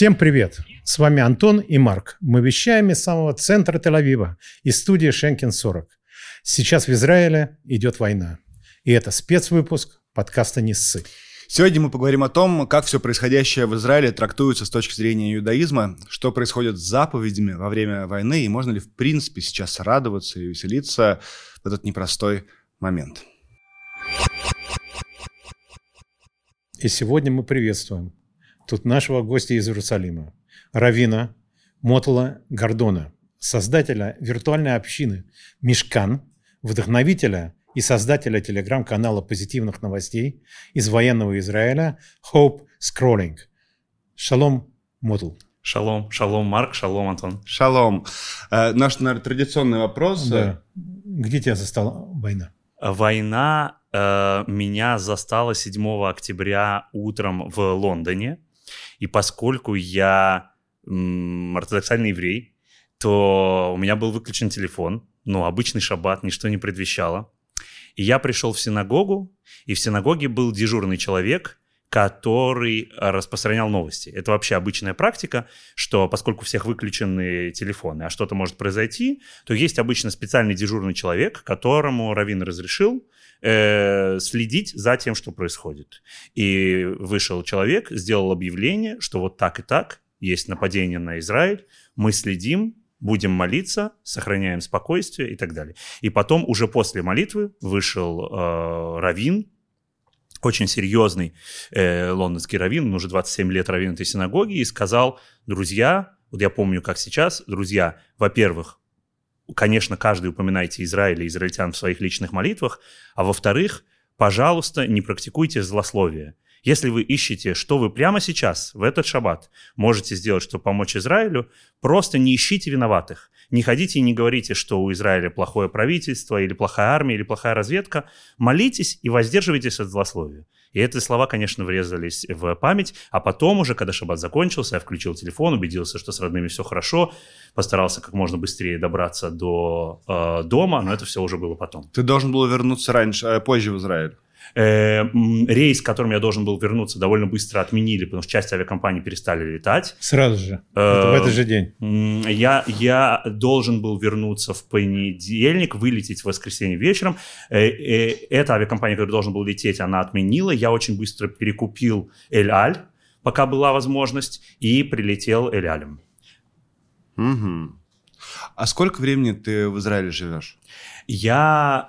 Всем привет! С вами Антон и Марк. Мы вещаем из самого центра Тель-Авива, из студии Шенкин 40. Сейчас в Израиле идет война. И это спецвыпуск подкаста «Не ссы». Сегодня мы поговорим о том, как все происходящее в Израиле трактуется с точки зрения иудаизма, что происходит с заповедями во время войны, и можно ли в принципе сейчас радоваться и веселиться в этот непростой момент. И сегодня мы приветствуем тут нашего гостя из Иерусалима, Равина Мотла Гордона, создателя виртуальной общины «Мишкан», вдохновителя и создателя телеграм-канала позитивных новостей из военного Израиля Hope Scrolling. Шалом, Мотл. Шалом, шалом, Марк, шалом, Антон. Шалом. Э, наш, наверное, традиционный вопрос. Да. Где тебя застала война? Война э, меня застала 7 октября утром в Лондоне. И поскольку я м, ортодоксальный еврей, то у меня был выключен телефон. Ну, обычный шаббат, ничто не предвещало. И я пришел в синагогу, и в синагоге был дежурный человек, который распространял новости. Это вообще обычная практика, что поскольку всех выключены телефоны, а что-то может произойти, то есть обычно специальный дежурный человек, которому Равин разрешил э, следить за тем, что происходит. И вышел человек, сделал объявление, что вот так и так, есть нападение на Израиль, мы следим, будем молиться, сохраняем спокойствие и так далее. И потом уже после молитвы вышел э, Равин, очень серьезный э, лондонский раввин, он уже 27 лет раввин этой синагоги, и сказал, друзья, вот я помню, как сейчас, друзья, во-первых, конечно, каждый упоминайте Израиль и израильтян в своих личных молитвах, а во-вторых, пожалуйста, не практикуйте злословие. Если вы ищете, что вы прямо сейчас, в этот шаббат, можете сделать, чтобы помочь Израилю, просто не ищите виноватых. Не ходите и не говорите, что у Израиля плохое правительство, или плохая армия, или плохая разведка. Молитесь и воздерживайтесь от злословия. И эти слова, конечно, врезались в память. А потом уже, когда шаббат закончился, я включил телефон, убедился, что с родными все хорошо, постарался как можно быстрее добраться до э, дома, но это все уже было потом. Ты должен был вернуться раньше, э, позже в Израиль. Э, рейс, которым я должен был вернуться, довольно быстро отменили, потому что часть авиакомпаний перестали летать. Сразу же, это в этот же день. Я, я должен был вернуться в понедельник, вылететь в воскресенье вечером. Э, э, эта авиакомпания, которая должен был лететь, она отменила. Я очень быстро перекупил Эль-Аль, пока была возможность, и прилетел Эль-Алем. Угу. А сколько времени ты в Израиле живешь? Я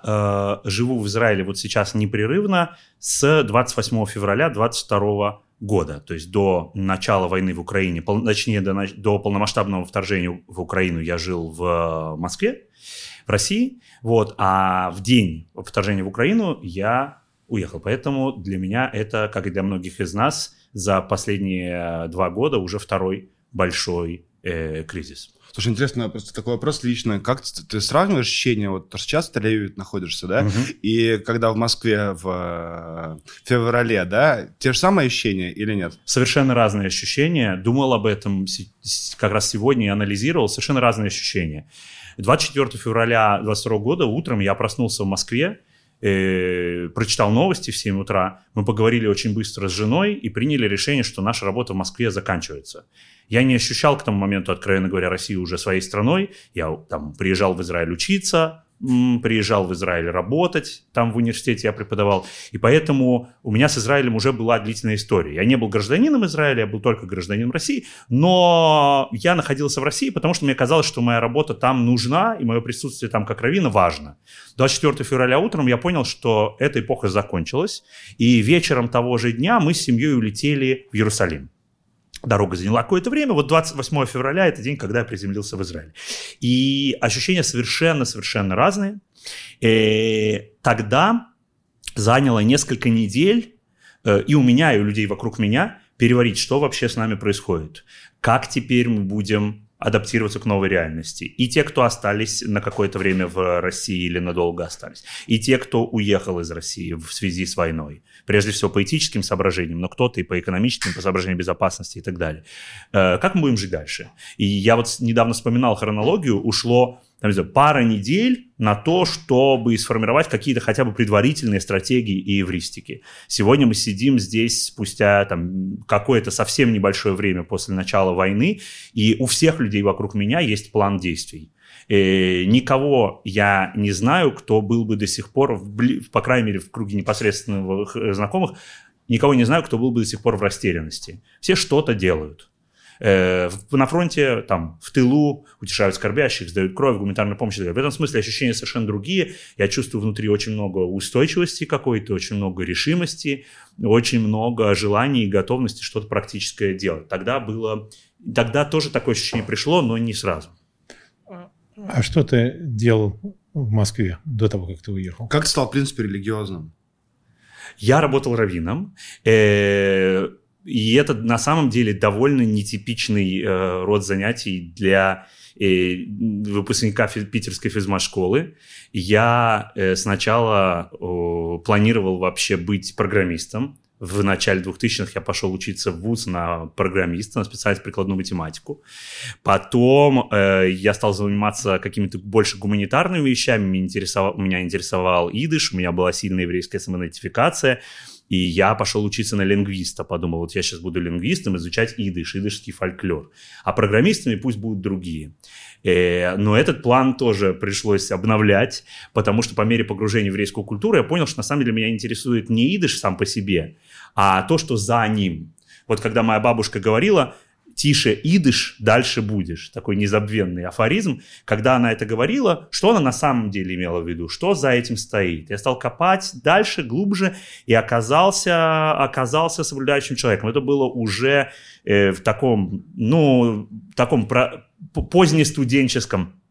э, живу в Израиле вот сейчас непрерывно с 28 февраля 22 года, то есть до начала войны в Украине, пол, точнее до, до полномасштабного вторжения в Украину я жил в Москве, в России, вот, а в день вторжения в Украину я уехал. Поэтому для меня это, как и для многих из нас, за последние два года уже второй большой э, кризис. Слушай, интересно, просто такой вопрос лично. Как ты, ты сравниваешь ощущения, вот то, что сейчас в тель находишься, да, угу. и когда в Москве в феврале, да, те же самые ощущения или нет? Совершенно разные ощущения. Думал об этом как раз сегодня и анализировал. Совершенно разные ощущения. 24 февраля 2022 года утром я проснулся в Москве, э, прочитал новости в 7 утра, мы поговорили очень быстро с женой и приняли решение, что наша работа в Москве заканчивается. Я не ощущал к тому моменту, откровенно говоря, Россию уже своей страной. Я там приезжал в Израиль учиться, приезжал в Израиль работать, там в университете я преподавал, и поэтому у меня с Израилем уже была длительная история. Я не был гражданином Израиля, я был только гражданином России, но я находился в России, потому что мне казалось, что моя работа там нужна, и мое присутствие там как равина важно. 24 февраля утром я понял, что эта эпоха закончилась, и вечером того же дня мы с семьей улетели в Иерусалим. Дорога заняла какое-то время. Вот 28 февраля – это день, когда я приземлился в Израиль. И ощущения совершенно-совершенно разные. И э, тогда заняло несколько недель э, и у меня, и у людей вокруг меня переварить, что вообще с нами происходит. Как теперь мы будем адаптироваться к новой реальности. И те, кто остались на какое-то время в России или надолго остались. И те, кто уехал из России в связи с войной. Прежде всего по этическим соображениям, но кто-то и по экономическим, по соображениям безопасности и так далее. Э, как мы будем жить дальше? И я вот недавно вспоминал хронологию. Ушло там, знаю, пара недель на то, чтобы сформировать какие-то хотя бы предварительные стратегии и эвристики. Сегодня мы сидим здесь спустя там, какое-то совсем небольшое время после начала войны, и у всех людей вокруг меня есть план действий. Э, никого я не знаю, кто был бы до сих пор, в, по крайней мере, в круге непосредственных знакомых, никого не знаю, кто был бы до сих пор в растерянности. Все что-то делают. Э, на фронте, там, в тылу утешают скорбящих, сдают кровь, гуманитарную помощь. В этом смысле ощущения совершенно другие. Я чувствую внутри очень много устойчивости какой-то, очень много решимости, очень много желаний и готовности что-то практическое делать. Тогда было... Тогда тоже такое ощущение пришло, но не сразу. А что ты делал в Москве до того, как ты уехал? Как ты стал, в принципе, религиозным? Я работал раввином. Э, и это на самом деле довольно нетипичный э, род занятий для э, выпускника фи- питерской физмат-школы. Я э, сначала э, планировал вообще быть программистом. В начале 2000-х я пошел учиться в ВУЗ на программиста, на специальность прикладную математику. Потом э, я стал заниматься какими-то больше гуманитарными вещами. Меня интересовал, меня интересовал идыш, у меня была сильная еврейская самоидентификация. И я пошел учиться на лингвиста, подумал, вот я сейчас буду лингвистом, изучать идыш, идышский фольклор. А программистами пусть будут другие. Э, но этот план тоже пришлось обновлять, потому что по мере погружения в еврейскую культуру я понял, что на самом деле меня интересует не идыш сам по себе, а то, что за ним. Вот когда моя бабушка говорила, тише идыш, дальше будешь. Такой незабвенный афоризм. Когда она это говорила, что она на самом деле имела в виду? Что за этим стоит? Я стал копать дальше, глубже, и оказался, оказался соблюдающим человеком. Это было уже э, в таком, ну, таком про, позднестуденческом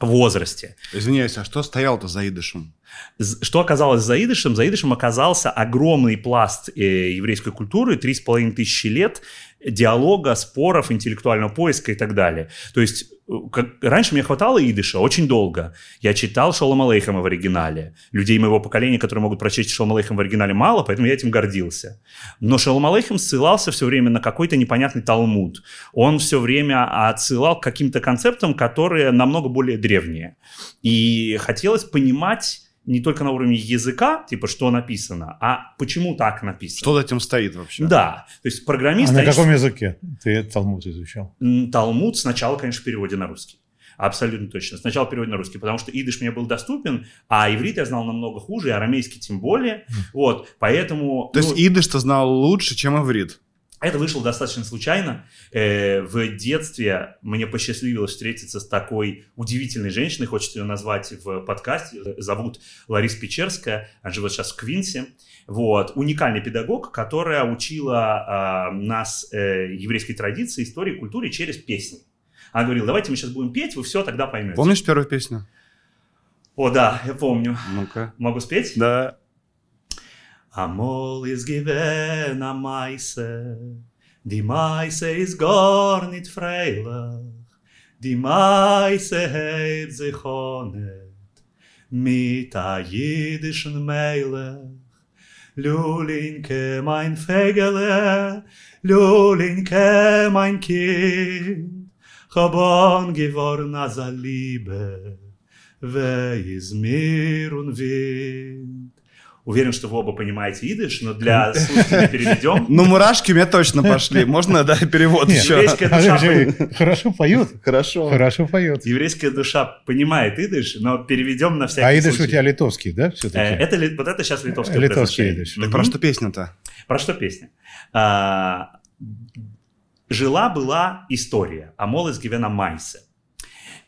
возрасте. Извиняюсь, а что стоял-то за идышем? Что оказалось за идышем? За идышем оказался огромный пласт э, еврейской культуры, три с половиной тысячи лет диалога, споров, интеллектуального поиска и так далее. То есть э, как, раньше мне хватало идыша очень долго. Я читал Шолом Алейхама в оригинале. Людей моего поколения, которые могут прочесть Шолом Алейхам в оригинале, мало, поэтому я этим гордился. Но Шолом Алейхам ссылался все время на какой-то непонятный Талмуд. Он все время отсылал к каким-то концептам, которые намного более древние. И хотелось понимать не только на уровне языка, типа, что написано, а почему так написано. Что за этим стоит вообще? Да. То есть программист... А на каком языке ты Талмуд изучал? Талмуд сначала, конечно, в переводе на русский. Абсолютно точно. Сначала перевод на русский, потому что идыш мне был доступен, а иврит я знал намного хуже, и арамейский тем более. Вот, поэтому... То ну, есть идыш ты знал лучше, чем иврит? Это вышло достаточно случайно. Э, в детстве мне посчастливилось встретиться с такой удивительной женщиной, хочется ее назвать в подкасте. Зовут Лариса Печерская, она живет сейчас в Квинсе. Вот. Уникальный педагог, которая учила э, нас э, еврейской традиции, истории, культуре через песни. Она говорила, давайте мы сейчас будем петь, вы все тогда поймете. Помнишь первую песню? О, да, я помню. Ну-ка. Могу спеть? Да. Amol is given a Meise, die Meise is gar nicht freilich, die Meise hebt sich honet, mit a jüdischen Meilech. Lulinke, mein Fegele, Lulinke, mein Kind, Chabon geworn as a Liebe, Ve is mir und Wind. Уверен, что вы оба понимаете идыш, но для слушателей переведем. Ну, мурашки у меня точно пошли. Можно, да, перевод еще? Еврейская душа... Хорошо поют. Хорошо. Хорошо поют. Еврейская душа понимает идыш, но переведем на всякий А случай. идыш у тебя литовский, да, все-таки? Э, Это, вот это сейчас литовский Литовский идыш. Так про что песня-то? Про что песня? А, Жила-была история. Амол из Гивена Майсе.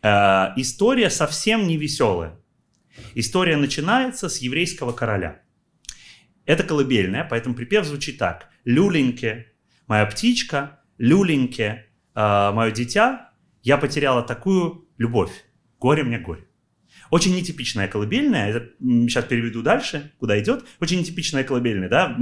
А, История совсем не веселая. История начинается с еврейского короля. Это колыбельная, поэтому припев звучит так. Люленьке, моя птичка, люленьке, а, мое дитя, я потеряла такую любовь. Горе мне горе. Очень нетипичная колыбельная, сейчас переведу дальше, куда идет. Очень нетипичная колыбельная, да.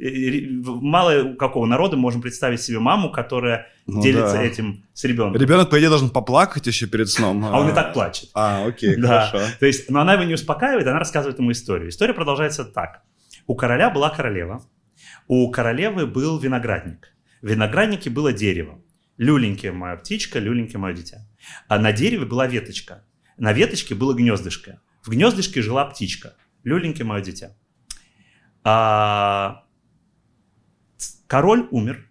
Э, Мало у какого народа можем представить себе маму, которая Ну делится да. этим с ребенком. Ребенок, по идее, должен поплакать еще перед сном. А он и так плачет. А, окей, Да. хорошо. То есть, но она его не успокаивает, она рассказывает ему историю. История продолжается так. У короля была королева. У королевы был виноградник. В винограднике было дерево. Люленькая моя птичка, люленькая мое дитя. А на дереве была веточка. На веточке было гнездышко. В гнездышке жила птичка. Люленьке мое дитя. А... Король умер.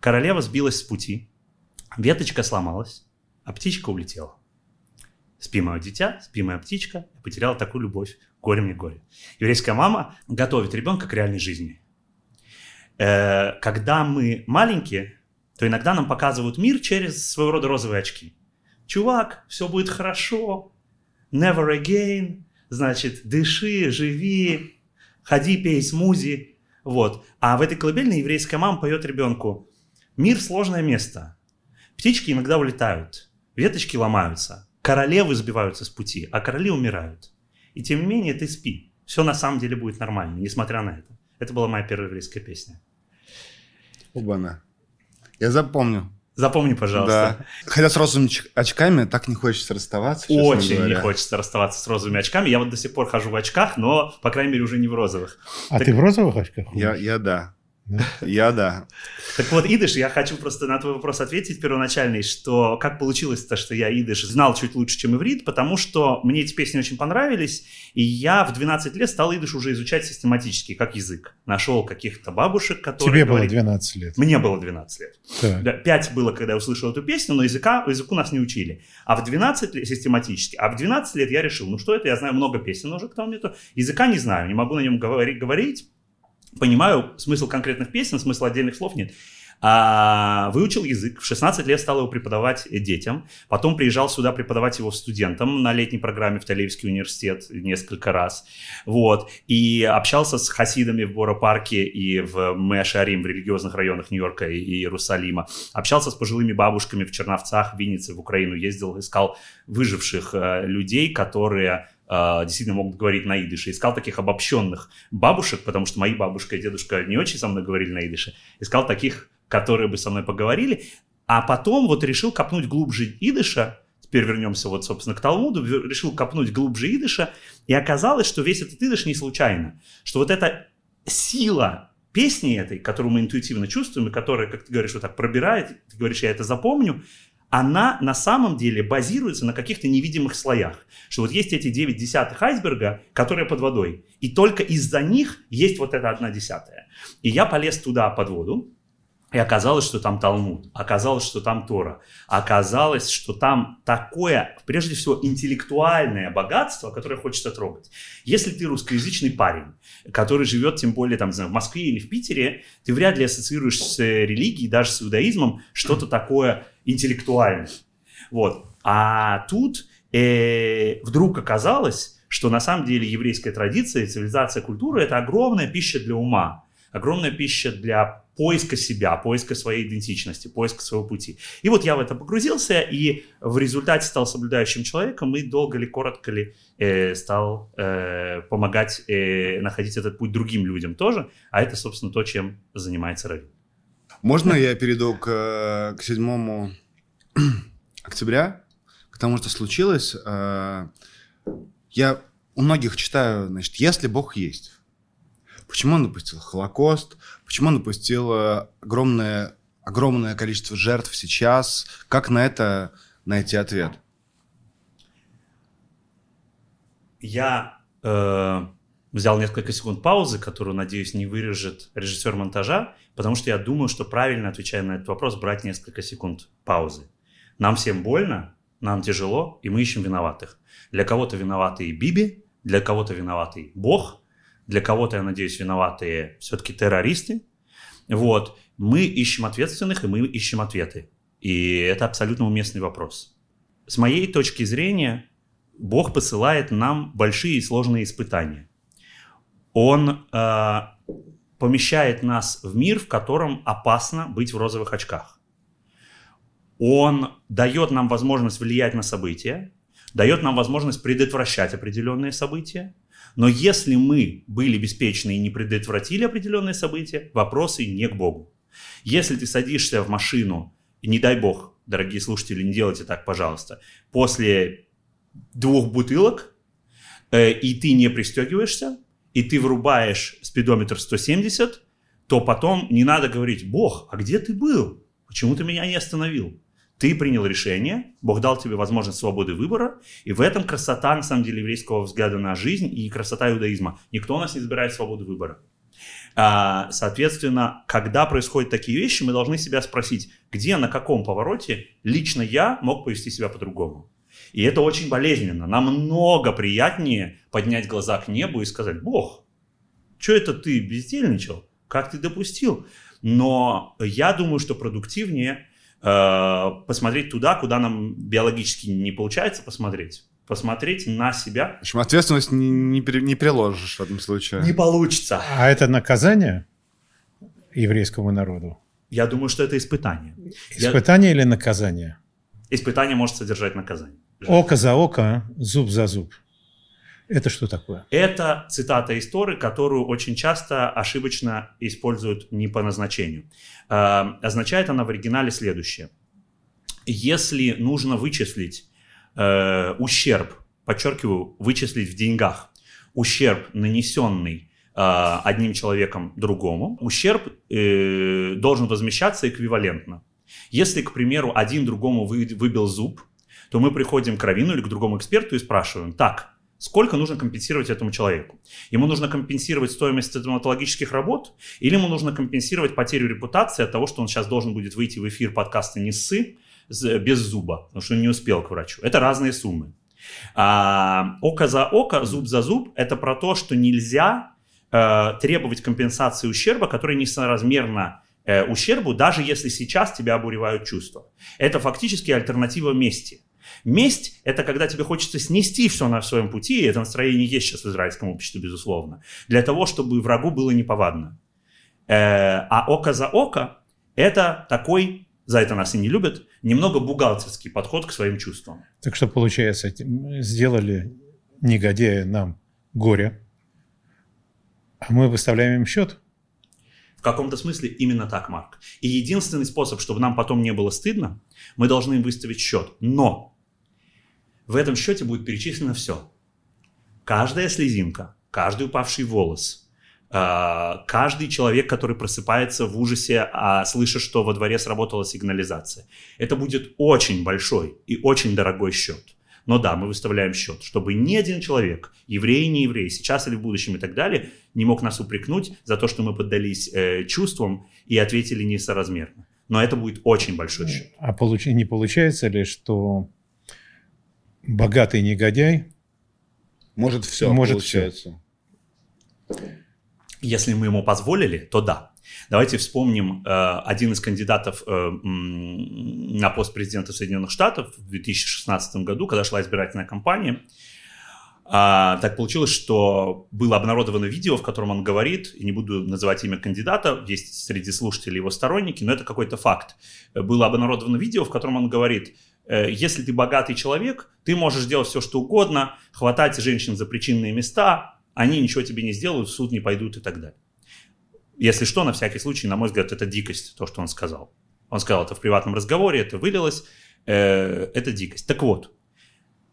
Королева сбилась с пути. Веточка сломалась, а птичка улетела. Спи, мое дитя, спи, моя птичка. Я потеряла такую любовь. Горе мне горе. Еврейская мама готовит ребенка к реальной жизни. Э, когда мы маленькие, то иногда нам показывают мир через своего рода розовые очки. Чувак, все будет хорошо, never again, значит, дыши, живи, ходи, пей смузи. Вот. А в этой колыбельной еврейская мама поет ребенку, мир сложное место. Птички иногда улетают, веточки ломаются, королевы сбиваются с пути, а короли умирают. И тем не менее ты спи. Все на самом деле будет нормально, несмотря на это. Это была моя первая еврейская песня. Оба-на. Я запомню. Запомни, пожалуйста. Да. Хотя с розовыми очками так не хочется расставаться. Очень говоря. не хочется расставаться с розовыми очками. Я вот до сих пор хожу в очках, но, по крайней мере, уже не в розовых. А так... ты в розовых очках? Я, я да. Я да. Так вот, идыш, я хочу просто на твой вопрос ответить первоначальный, что как получилось-то, что я идыш знал чуть лучше, чем иврит, потому что мне эти песни очень понравились, и я в 12 лет стал идыш уже изучать систематически, как язык. Нашел каких-то бабушек, которые... Тебе говорили... было 12 лет. Мне было 12 лет. Так. 5 было, когда я услышал эту песню, но языка, языку нас не учили. А в 12 лет, систематически, а в 12 лет я решил, ну что это, я знаю много песен уже к тому моменту, языка не знаю, не могу на нем говорить, говорить понимаю смысл конкретных песен, смысл отдельных слов нет. А, выучил язык, в 16 лет стал его преподавать детям, потом приезжал сюда преподавать его студентам на летней программе в Талевский университет несколько раз, вот, и общался с хасидами в Бора-парке и в Мэшарим, в религиозных районах Нью-Йорка и Иерусалима, общался с пожилыми бабушками в Черновцах, Виннице, в Украину, ездил, искал выживших э, людей, которые Uh, действительно могут говорить на идыше. Искал таких обобщенных бабушек, потому что мои бабушка и дедушка не очень со мной говорили на идыше. Искал таких, которые бы со мной поговорили. А потом вот решил копнуть глубже идыша. Теперь вернемся вот, собственно, к Талмуду. Решил копнуть глубже идыша. И оказалось, что весь этот идыш не случайно. Что вот эта сила песни этой, которую мы интуитивно чувствуем, и которая, как ты говоришь, вот так пробирает, ты говоришь, я это запомню, она на самом деле базируется на каких-то невидимых слоях. Что вот есть эти 9 десятых айсберга, которые под водой. И только из-за них есть вот эта 1 десятая. И я полез туда под воду, и оказалось, что там Талмуд, оказалось, что там Тора, оказалось, что там такое, прежде всего, интеллектуальное богатство, которое хочется трогать. Если ты русскоязычный парень, который живет, тем более, там, знаю, в Москве или в Питере, ты вряд ли ассоциируешь с религией, даже с иудаизмом, что-то такое интеллектуальное. Вот. А тут э, вдруг оказалось, что на самом деле еврейская традиция, цивилизация, культура – это огромная пища для ума, огромная пища для поиска себя, поиска своей идентичности, поиска своего пути. И вот я в это погрузился, и в результате стал соблюдающим человеком, и долго ли, коротко ли э, стал э, помогать э, находить этот путь другим людям тоже, а это, собственно, то, чем занимается Рави. Можно я перейду к, к 7 октября, к тому, что случилось? Э, я у многих читаю, значит, если Бог есть, Почему он допустил Холокост? Почему он допустил э, огромное, огромное количество жертв сейчас? Как на это найти ответ? Я э, взял несколько секунд паузы, которую, надеюсь, не вырежет режиссер монтажа, потому что я думаю, что правильно, отвечая на этот вопрос, брать несколько секунд паузы. Нам всем больно, нам тяжело, и мы ищем виноватых. Для кого-то виноваты и Биби, для кого-то виноватый Бог, для кого-то, я надеюсь, виноватые все-таки террористы. Вот. Мы ищем ответственных, и мы ищем ответы. И это абсолютно уместный вопрос. С моей точки зрения, Бог посылает нам большие и сложные испытания. Он э, помещает нас в мир, в котором опасно быть в розовых очках. Он дает нам возможность влиять на события, дает нам возможность предотвращать определенные события, но если мы были беспечны и не предотвратили определенные события, вопросы не к Богу. Если ты садишься в машину, и не дай Бог, дорогие слушатели, не делайте так, пожалуйста, после двух бутылок, э, и ты не пристегиваешься, и ты врубаешь спидометр 170, то потом не надо говорить, Бог, а где ты был? Почему ты меня не остановил? Ты принял решение, Бог дал тебе возможность свободы выбора, и в этом красота, на самом деле, еврейского взгляда на жизнь и красота иудаизма. Никто у нас не избирает свободу выбора. А, соответственно, когда происходят такие вещи, мы должны себя спросить, где, на каком повороте лично я мог повести себя по-другому. И это очень болезненно. Намного приятнее поднять глаза к небу и сказать, Бог, что это ты бездельничал? Как ты допустил? Но я думаю, что продуктивнее Э, посмотреть туда, куда нам биологически не получается посмотреть. Посмотреть на себя. В общем, ответственность не, не, не приложишь в этом случае. Не получится. А это наказание еврейскому народу? Я думаю, что это испытание. Испытание Я... или наказание? Испытание может содержать наказание. Око за око, зуб за зуб. Это что такое? Это цитата истории, которую очень часто ошибочно используют не по назначению. Э, означает она в оригинале следующее. Если нужно вычислить э, ущерб, подчеркиваю, вычислить в деньгах, ущерб, нанесенный э, одним человеком другому, ущерб э, должен возмещаться эквивалентно. Если, к примеру, один другому вы, выбил зуб, то мы приходим к равину или к другому эксперту и спрашиваем, так, Сколько нужно компенсировать этому человеку? Ему нужно компенсировать стоимость стоматологических работ или ему нужно компенсировать потерю репутации от того, что он сейчас должен будет выйти в эфир подкаста «Не ссы» без зуба, потому что он не успел к врачу. Это разные суммы. А, око за око, зуб за зуб – это про то, что нельзя э, требовать компенсации ущерба, который несоразмерно э, ущербу, даже если сейчас тебя обуревают чувства. Это фактически альтернатива мести. Месть – это когда тебе хочется снести все на своем пути, и это настроение есть сейчас в израильском обществе, безусловно, для того, чтобы врагу было неповадно. Э, а око за око – это такой, за это нас и не любят, немного бухгалтерский подход к своим чувствам. Так что, получается, сделали негодяя нам горе, а мы выставляем им счет? В каком-то смысле именно так, Марк. И единственный способ, чтобы нам потом не было стыдно, мы должны им выставить счет. Но в этом счете будет перечислено все. Каждая слезинка, каждый упавший волос, а, каждый человек, который просыпается в ужасе, а слыша, что во дворе сработала сигнализация. Это будет очень большой и очень дорогой счет. Но да, мы выставляем счет, чтобы ни один человек, еврей, не еврей, сейчас или в будущем и так далее, не мог нас упрекнуть за то, что мы поддались э, чувствам и ответили несоразмерно. Но это будет очень большой счет. А получ... не получается ли, что богатый негодяй может все, может получается. Все. Если мы ему позволили, то да. Давайте вспомним э, один из кандидатов э, на пост президента Соединенных Штатов в 2016 году, когда шла избирательная кампания. А, так получилось, что было обнародовано видео, в котором он говорит, и не буду называть имя кандидата, есть среди слушателей его сторонники, но это какой-то факт. Было обнародовано видео, в котором он говорит, если ты богатый человек, ты можешь делать все, что угодно, хватать женщин за причинные места, они ничего тебе не сделают, в суд не пойдут и так далее. Если что, на всякий случай, на мой взгляд, это дикость, то, что он сказал. Он сказал это в приватном разговоре, это вылилось, э, это дикость. Так вот,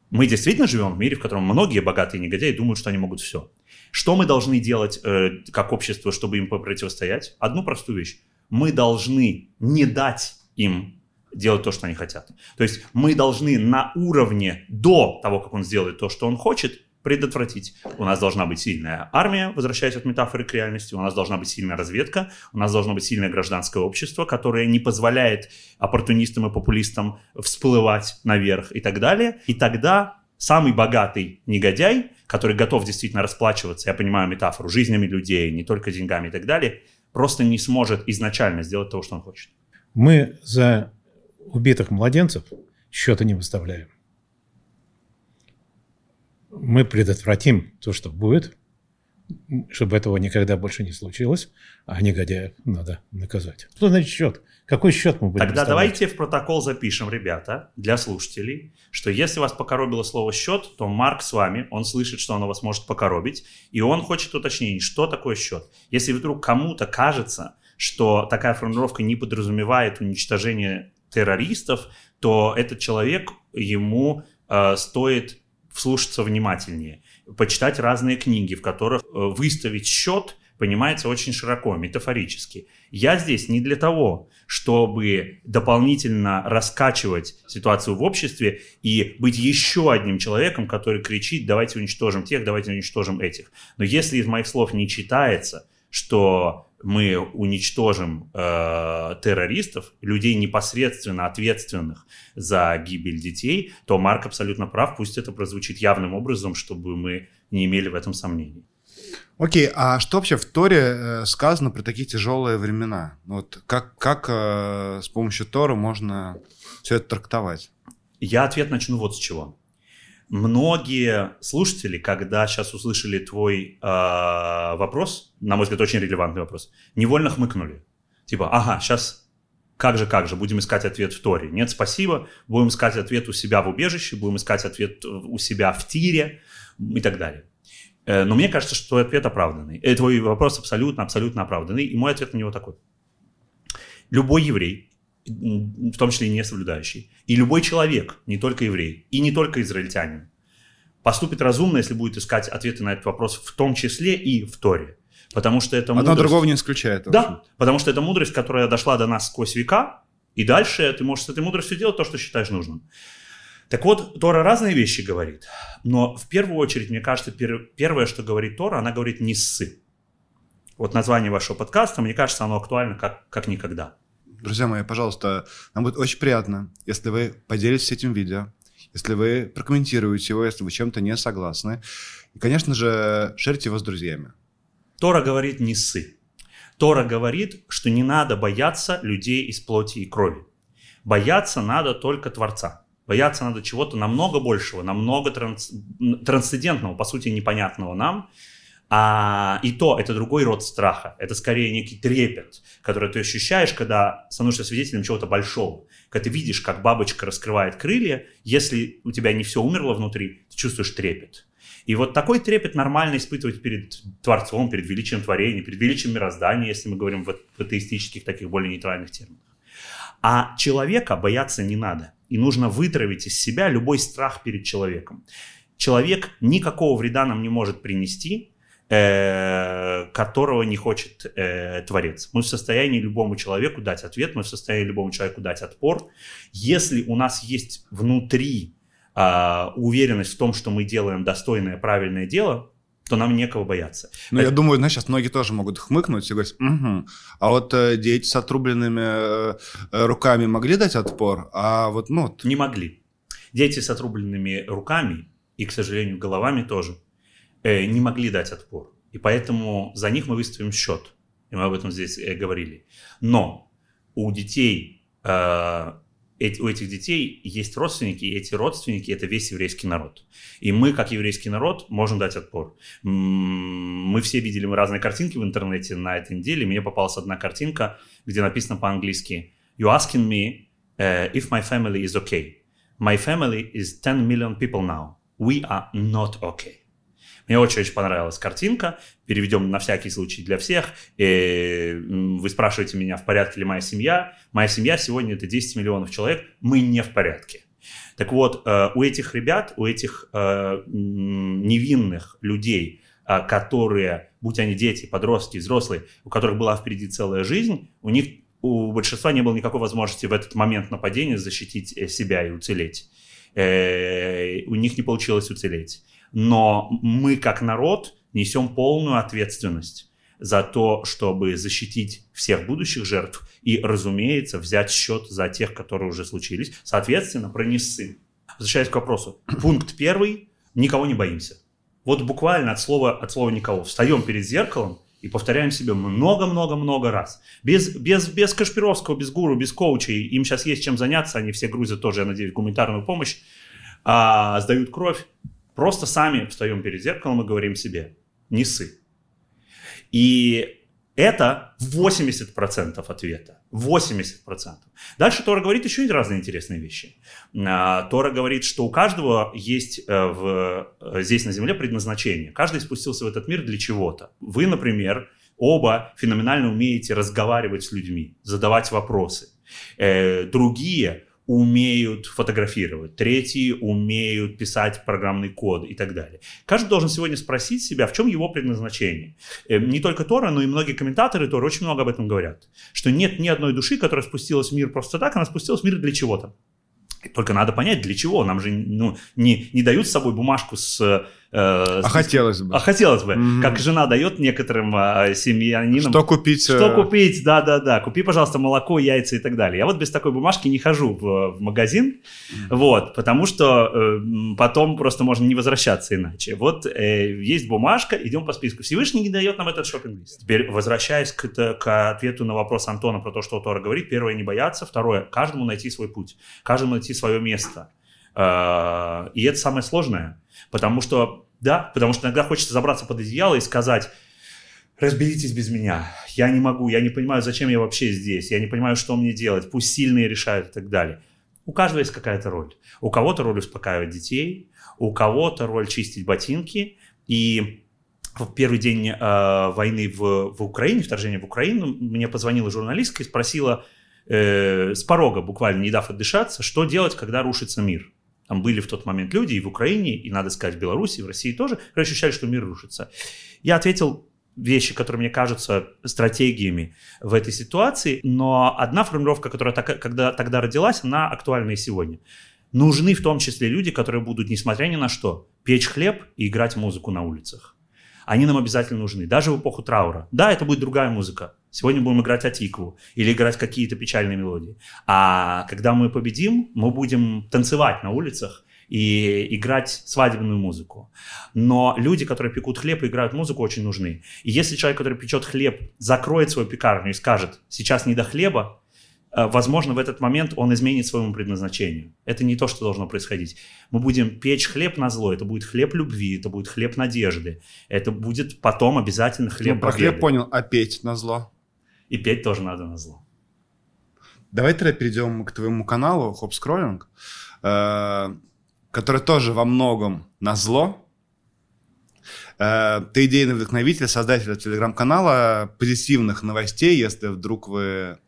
мы действительно живем в мире, в котором многие богатые негодяи думают, что они могут все. Что мы должны делать э, как общество, чтобы им противостоять? Одну простую вещь. Мы должны не дать им делать то, что они хотят. То есть мы должны на уровне до того, как он сделает то, что он хочет, предотвратить. У нас должна быть сильная армия, возвращаясь от метафоры к реальности, у нас должна быть сильная разведка, у нас должно быть сильное гражданское общество, которое не позволяет оппортунистам и популистам всплывать наверх и так далее. И тогда самый богатый негодяй, который готов действительно расплачиваться, я понимаю метафору, жизнями людей, не только деньгами и так далее, просто не сможет изначально сделать того, что он хочет. Мы за убитых младенцев счета не выставляем. Мы предотвратим то, что будет, чтобы этого никогда больше не случилось, а негодяев надо наказать. Что значит счет? Какой счет мы будем Тогда давайте в протокол запишем, ребята, для слушателей, что если вас покоробило слово «счет», то Марк с вами, он слышит, что оно вас может покоробить, и он хочет уточнений, что такое счет. Если вдруг кому-то кажется, что такая формулировка не подразумевает уничтожение террористов, то этот человек, ему э, стоит вслушаться внимательнее, почитать разные книги, в которых э, выставить счет понимается очень широко, метафорически. Я здесь не для того, чтобы дополнительно раскачивать ситуацию в обществе и быть еще одним человеком, который кричит, давайте уничтожим тех, давайте уничтожим этих. Но если из моих слов не читается, что мы уничтожим э, террористов, людей непосредственно ответственных за гибель детей, то Марк абсолютно прав, пусть это прозвучит явным образом, чтобы мы не имели в этом сомнений. Окей, а что вообще в Торе э, сказано про такие тяжелые времена? Вот как, как э, с помощью Тора можно все это трактовать? Я ответ начну вот с чего. Многие слушатели, когда сейчас услышали твой э, вопрос, на мой взгляд, очень релевантный вопрос, невольно хмыкнули. Типа, ага, сейчас как же, как же, будем искать ответ в Торе. Нет, спасибо, будем искать ответ у себя в убежище, будем искать ответ у себя в тире и так далее. Э, но мне кажется, что твой ответ оправданный. Э, твой вопрос абсолютно, абсолютно оправданный. И мой ответ на него такой. Любой еврей, в том числе и не соблюдающий, и любой человек, не только еврей, и не только израильтянин, поступит разумно, если будет искать ответы на этот вопрос, в том числе и в Торе. Потому что это мудрость... Одно другого не исключает. Да, потому что это мудрость, которая дошла до нас сквозь века, и дальше ты можешь с этой мудростью делать то, что считаешь нужным. Так вот, Тора разные вещи говорит, но в первую очередь, мне кажется, пер, первое, что говорит Тора, она говорит «не ссы». Вот название вашего подкаста, мне кажется, оно актуально как, как никогда. Друзья мои, пожалуйста, нам будет очень приятно, если вы поделитесь этим видео, если вы прокомментируете его, если вы чем-то не согласны. И, конечно же, шерьте его с друзьями. Тора говорит «не ссы». Тора говорит, что не надо бояться людей из плоти и крови. Бояться надо только Творца. Бояться надо чего-то намного большего, намного транс, трансцендентного, по сути, непонятного нам. А, и то это другой род страха. Это скорее некий трепет, который ты ощущаешь, когда становишься свидетелем чего-то большого. Когда ты видишь, как бабочка раскрывает крылья, если у тебя не все умерло внутри, ты чувствуешь трепет. И вот такой трепет нормально испытывать перед Творцом, перед величием творения, перед величием мироздания, если мы говорим в атеистических, таких более нейтральных терминах. А человека бояться не надо. И нужно вытравить из себя любой страх перед человеком. Человек никакого вреда нам не может принести, которого не хочет э, Творец. Мы в состоянии любому человеку дать ответ, мы в состоянии любому человеку дать отпор. Если у нас есть внутри э, уверенность в том, что мы делаем достойное, правильное дело, то нам некого бояться. Ну, это... я думаю, знаешь, сейчас многие тоже могут хмыкнуть и говорить, угу. а вот э, дети с отрубленными э, э, руками могли дать отпор, а вот, ну... Вот... Не могли. Дети с отрубленными руками и, к сожалению, головами тоже э, не могли дать отпор. И поэтому за них мы выставим счет. И мы об этом здесь э, говорили. Но у детей э, у этих детей есть родственники, и эти родственники – это весь еврейский народ. И мы, как еврейский народ, можем дать отпор. Мы все видели разные картинки в интернете на этой неделе. Мне попалась одна картинка, где написано по-английски «You asking me uh, if my family is okay. My family is 10 million people now. We are not okay». Мне очень-очень понравилась картинка. Переведем на всякий случай для всех. И вы спрашиваете меня, в порядке ли моя семья. Моя семья сегодня это 10 миллионов человек. Мы не в порядке. Так вот, э, у этих ребят, у этих э, невинных людей, э, которые, будь они дети, подростки, взрослые, у которых была впереди целая жизнь, у них у большинства не было никакой возможности в этот момент нападения защитить себя и уцелеть. У них не получилось уцелеть но мы как народ несем полную ответственность за то, чтобы защитить всех будущих жертв и, разумеется, взять счет за тех, которые уже случились. Соответственно, пронесы. Возвращаясь к вопросу. Пункт первый. Никого не боимся. Вот буквально от слова, от слова никого. Встаем перед зеркалом и повторяем себе много-много-много раз. Без, без, без Кашпировского, без гуру, без коучей. Им сейчас есть чем заняться. Они все грузят тоже, я надеюсь, гуманитарную помощь. А, сдают кровь. Просто сами встаем перед зеркалом и говорим себе «не сы». И это 80% ответа. 80%. Дальше Тора говорит еще разные интересные вещи. А, Тора говорит, что у каждого есть э, в, э, здесь на земле предназначение. Каждый спустился в этот мир для чего-то. Вы, например, оба феноменально умеете разговаривать с людьми, задавать вопросы. Э, другие умеют фотографировать, третьи умеют писать программный код и так далее. Каждый должен сегодня спросить себя, в чем его предназначение. Э, не только Тора, но и многие комментаторы Тора очень много об этом говорят. Что нет ни одной души, которая спустилась в мир просто так, она спустилась в мир для чего-то. Только надо понять, для чего. Нам же ну, не, не дают с собой бумажку с Э, а хотелось бы. А хотелось бы. Mm-hmm. Как жена дает некоторым э, семьянинам. Что купить? Что э... купить, да-да-да. Купи, пожалуйста, молоко, яйца и так далее. Я вот без такой бумажки не хожу в, в магазин, mm-hmm. вот, потому что э, потом просто можно не возвращаться иначе. Вот э, есть бумажка, идем по списку. Всевышний не дает нам этот шопинг-лист. Теперь, возвращаясь к, к ответу на вопрос Антона про то, что Тора говорит, первое, не бояться, второе, каждому найти свой путь, каждому найти свое место. Э, и это самое сложное. Потому что, да, потому что иногда хочется забраться под одеяло и сказать, разберитесь без меня, я не могу, я не понимаю, зачем я вообще здесь, я не понимаю, что мне делать, пусть сильные решают и так далее. У каждого есть какая-то роль. У кого-то роль успокаивать детей, у кого-то роль чистить ботинки. И в первый день э, войны в, в Украине, вторжения в Украину, мне позвонила журналистка и спросила э, с порога, буквально не дав отдышаться, что делать, когда рушится мир. Там были в тот момент люди и в Украине, и, надо сказать, в Беларуси, и в России тоже, которые ощущали, что мир рушится. Я ответил вещи, которые мне кажутся стратегиями в этой ситуации, но одна формулировка, которая так, когда, тогда родилась, она актуальна и сегодня. Нужны в том числе люди, которые будут, несмотря ни на что, печь хлеб и играть музыку на улицах. Они нам обязательно нужны, даже в эпоху траура. Да, это будет другая музыка, Сегодня будем играть Атикву или играть какие-то печальные мелодии. А когда мы победим, мы будем танцевать на улицах и играть свадебную музыку. Но люди, которые пекут хлеб и играют музыку, очень нужны. И если человек, который печет хлеб, закроет свою пекарню и скажет, сейчас не до хлеба, возможно, в этот момент он изменит своему предназначению. Это не то, что должно происходить. Мы будем печь хлеб на зло, это будет хлеб любви, это будет хлеб надежды, это будет потом обязательно хлеб ну, про хлеб понял, а петь на зло? И петь тоже надо на зло. Давай тогда перейдем к твоему каналу Хоп Скроллинг, э, который тоже во многом на зло. Э, ты идейный вдохновитель, создатель телеграм-канала позитивных новостей, если вдруг вы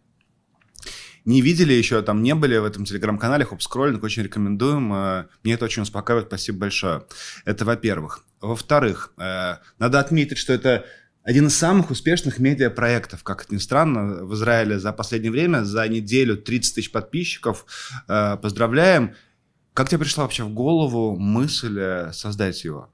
не видели еще, там не были в этом телеграм-канале Хоп Скроллинг, очень рекомендуем. Э, мне это очень успокаивает, спасибо большое. Это во-первых. Во-вторых, надо отметить, что это один из самых успешных медиапроектов, как это ни странно, в Израиле за последнее время, за неделю 30 тысяч подписчиков. Э, поздравляем. Как тебе пришла вообще в голову мысль э, создать его?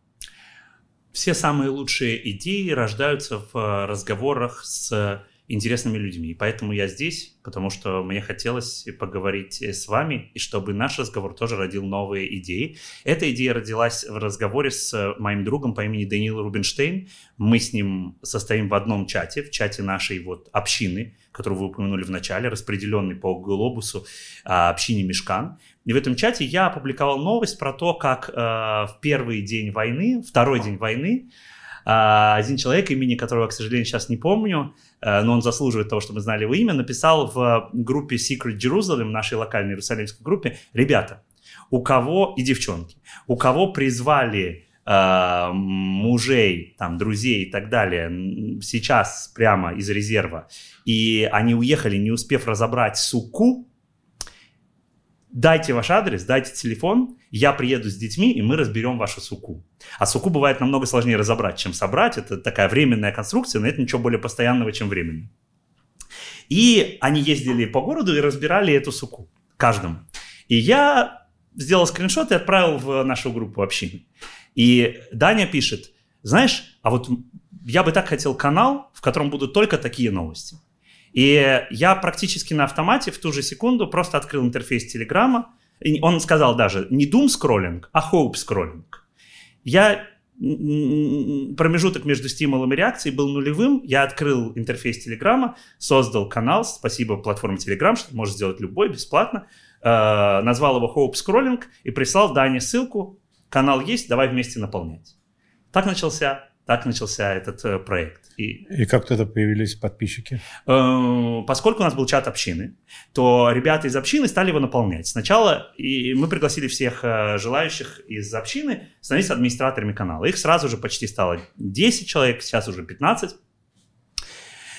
Все самые лучшие идеи рождаются в э, разговорах с интересными людьми. И поэтому я здесь, потому что мне хотелось поговорить с вами, и чтобы наш разговор тоже родил новые идеи. Эта идея родилась в разговоре с моим другом по имени Даниил Рубинштейн. Мы с ним состоим в одном чате, в чате нашей вот общины, которую вы упомянули в начале, распределенный по глобусу а, общине Мешкан. И в этом чате я опубликовал новость про то, как э, в первый день войны, второй день войны, а, один человек, имени которого, к сожалению, сейчас не помню, э, но он заслуживает того, чтобы мы знали его имя, написал в группе Secret Jerusalem, нашей локальной иерусалимской группе, ребята, у кого, и девчонки, у кого призвали э, мужей, там, друзей и так далее сейчас прямо из резерва, и они уехали, не успев разобрать суку, дайте ваш адрес, дайте телефон, я приеду с детьми, и мы разберем вашу суку. А суку бывает намного сложнее разобрать, чем собрать. Это такая временная конструкция, но это ничего более постоянного, чем временный. И они ездили по городу и разбирали эту суку. Каждому. И я сделал скриншот и отправил в нашу группу общины. И Даня пишет, знаешь, а вот я бы так хотел канал, в котором будут только такие новости. И я практически на автомате в ту же секунду просто открыл интерфейс Телеграма. Он сказал даже не doom скроллинг, а hope скроллинг. Я промежуток между стимулом и реакцией был нулевым. Я открыл интерфейс Телеграма, создал канал, спасибо платформе Телеграм, что может сделать любой бесплатно. Э, назвал его Hope Scrolling и прислал Дане ссылку. Канал есть, давай вместе наполнять. Так начался так начался этот э, проект. И, и как тогда появились подписчики? Э, поскольку у нас был чат общины, то ребята из общины стали его наполнять. Сначала и мы пригласили всех э, желающих из общины становиться администраторами канала. Их сразу же почти стало 10 человек, сейчас уже 15.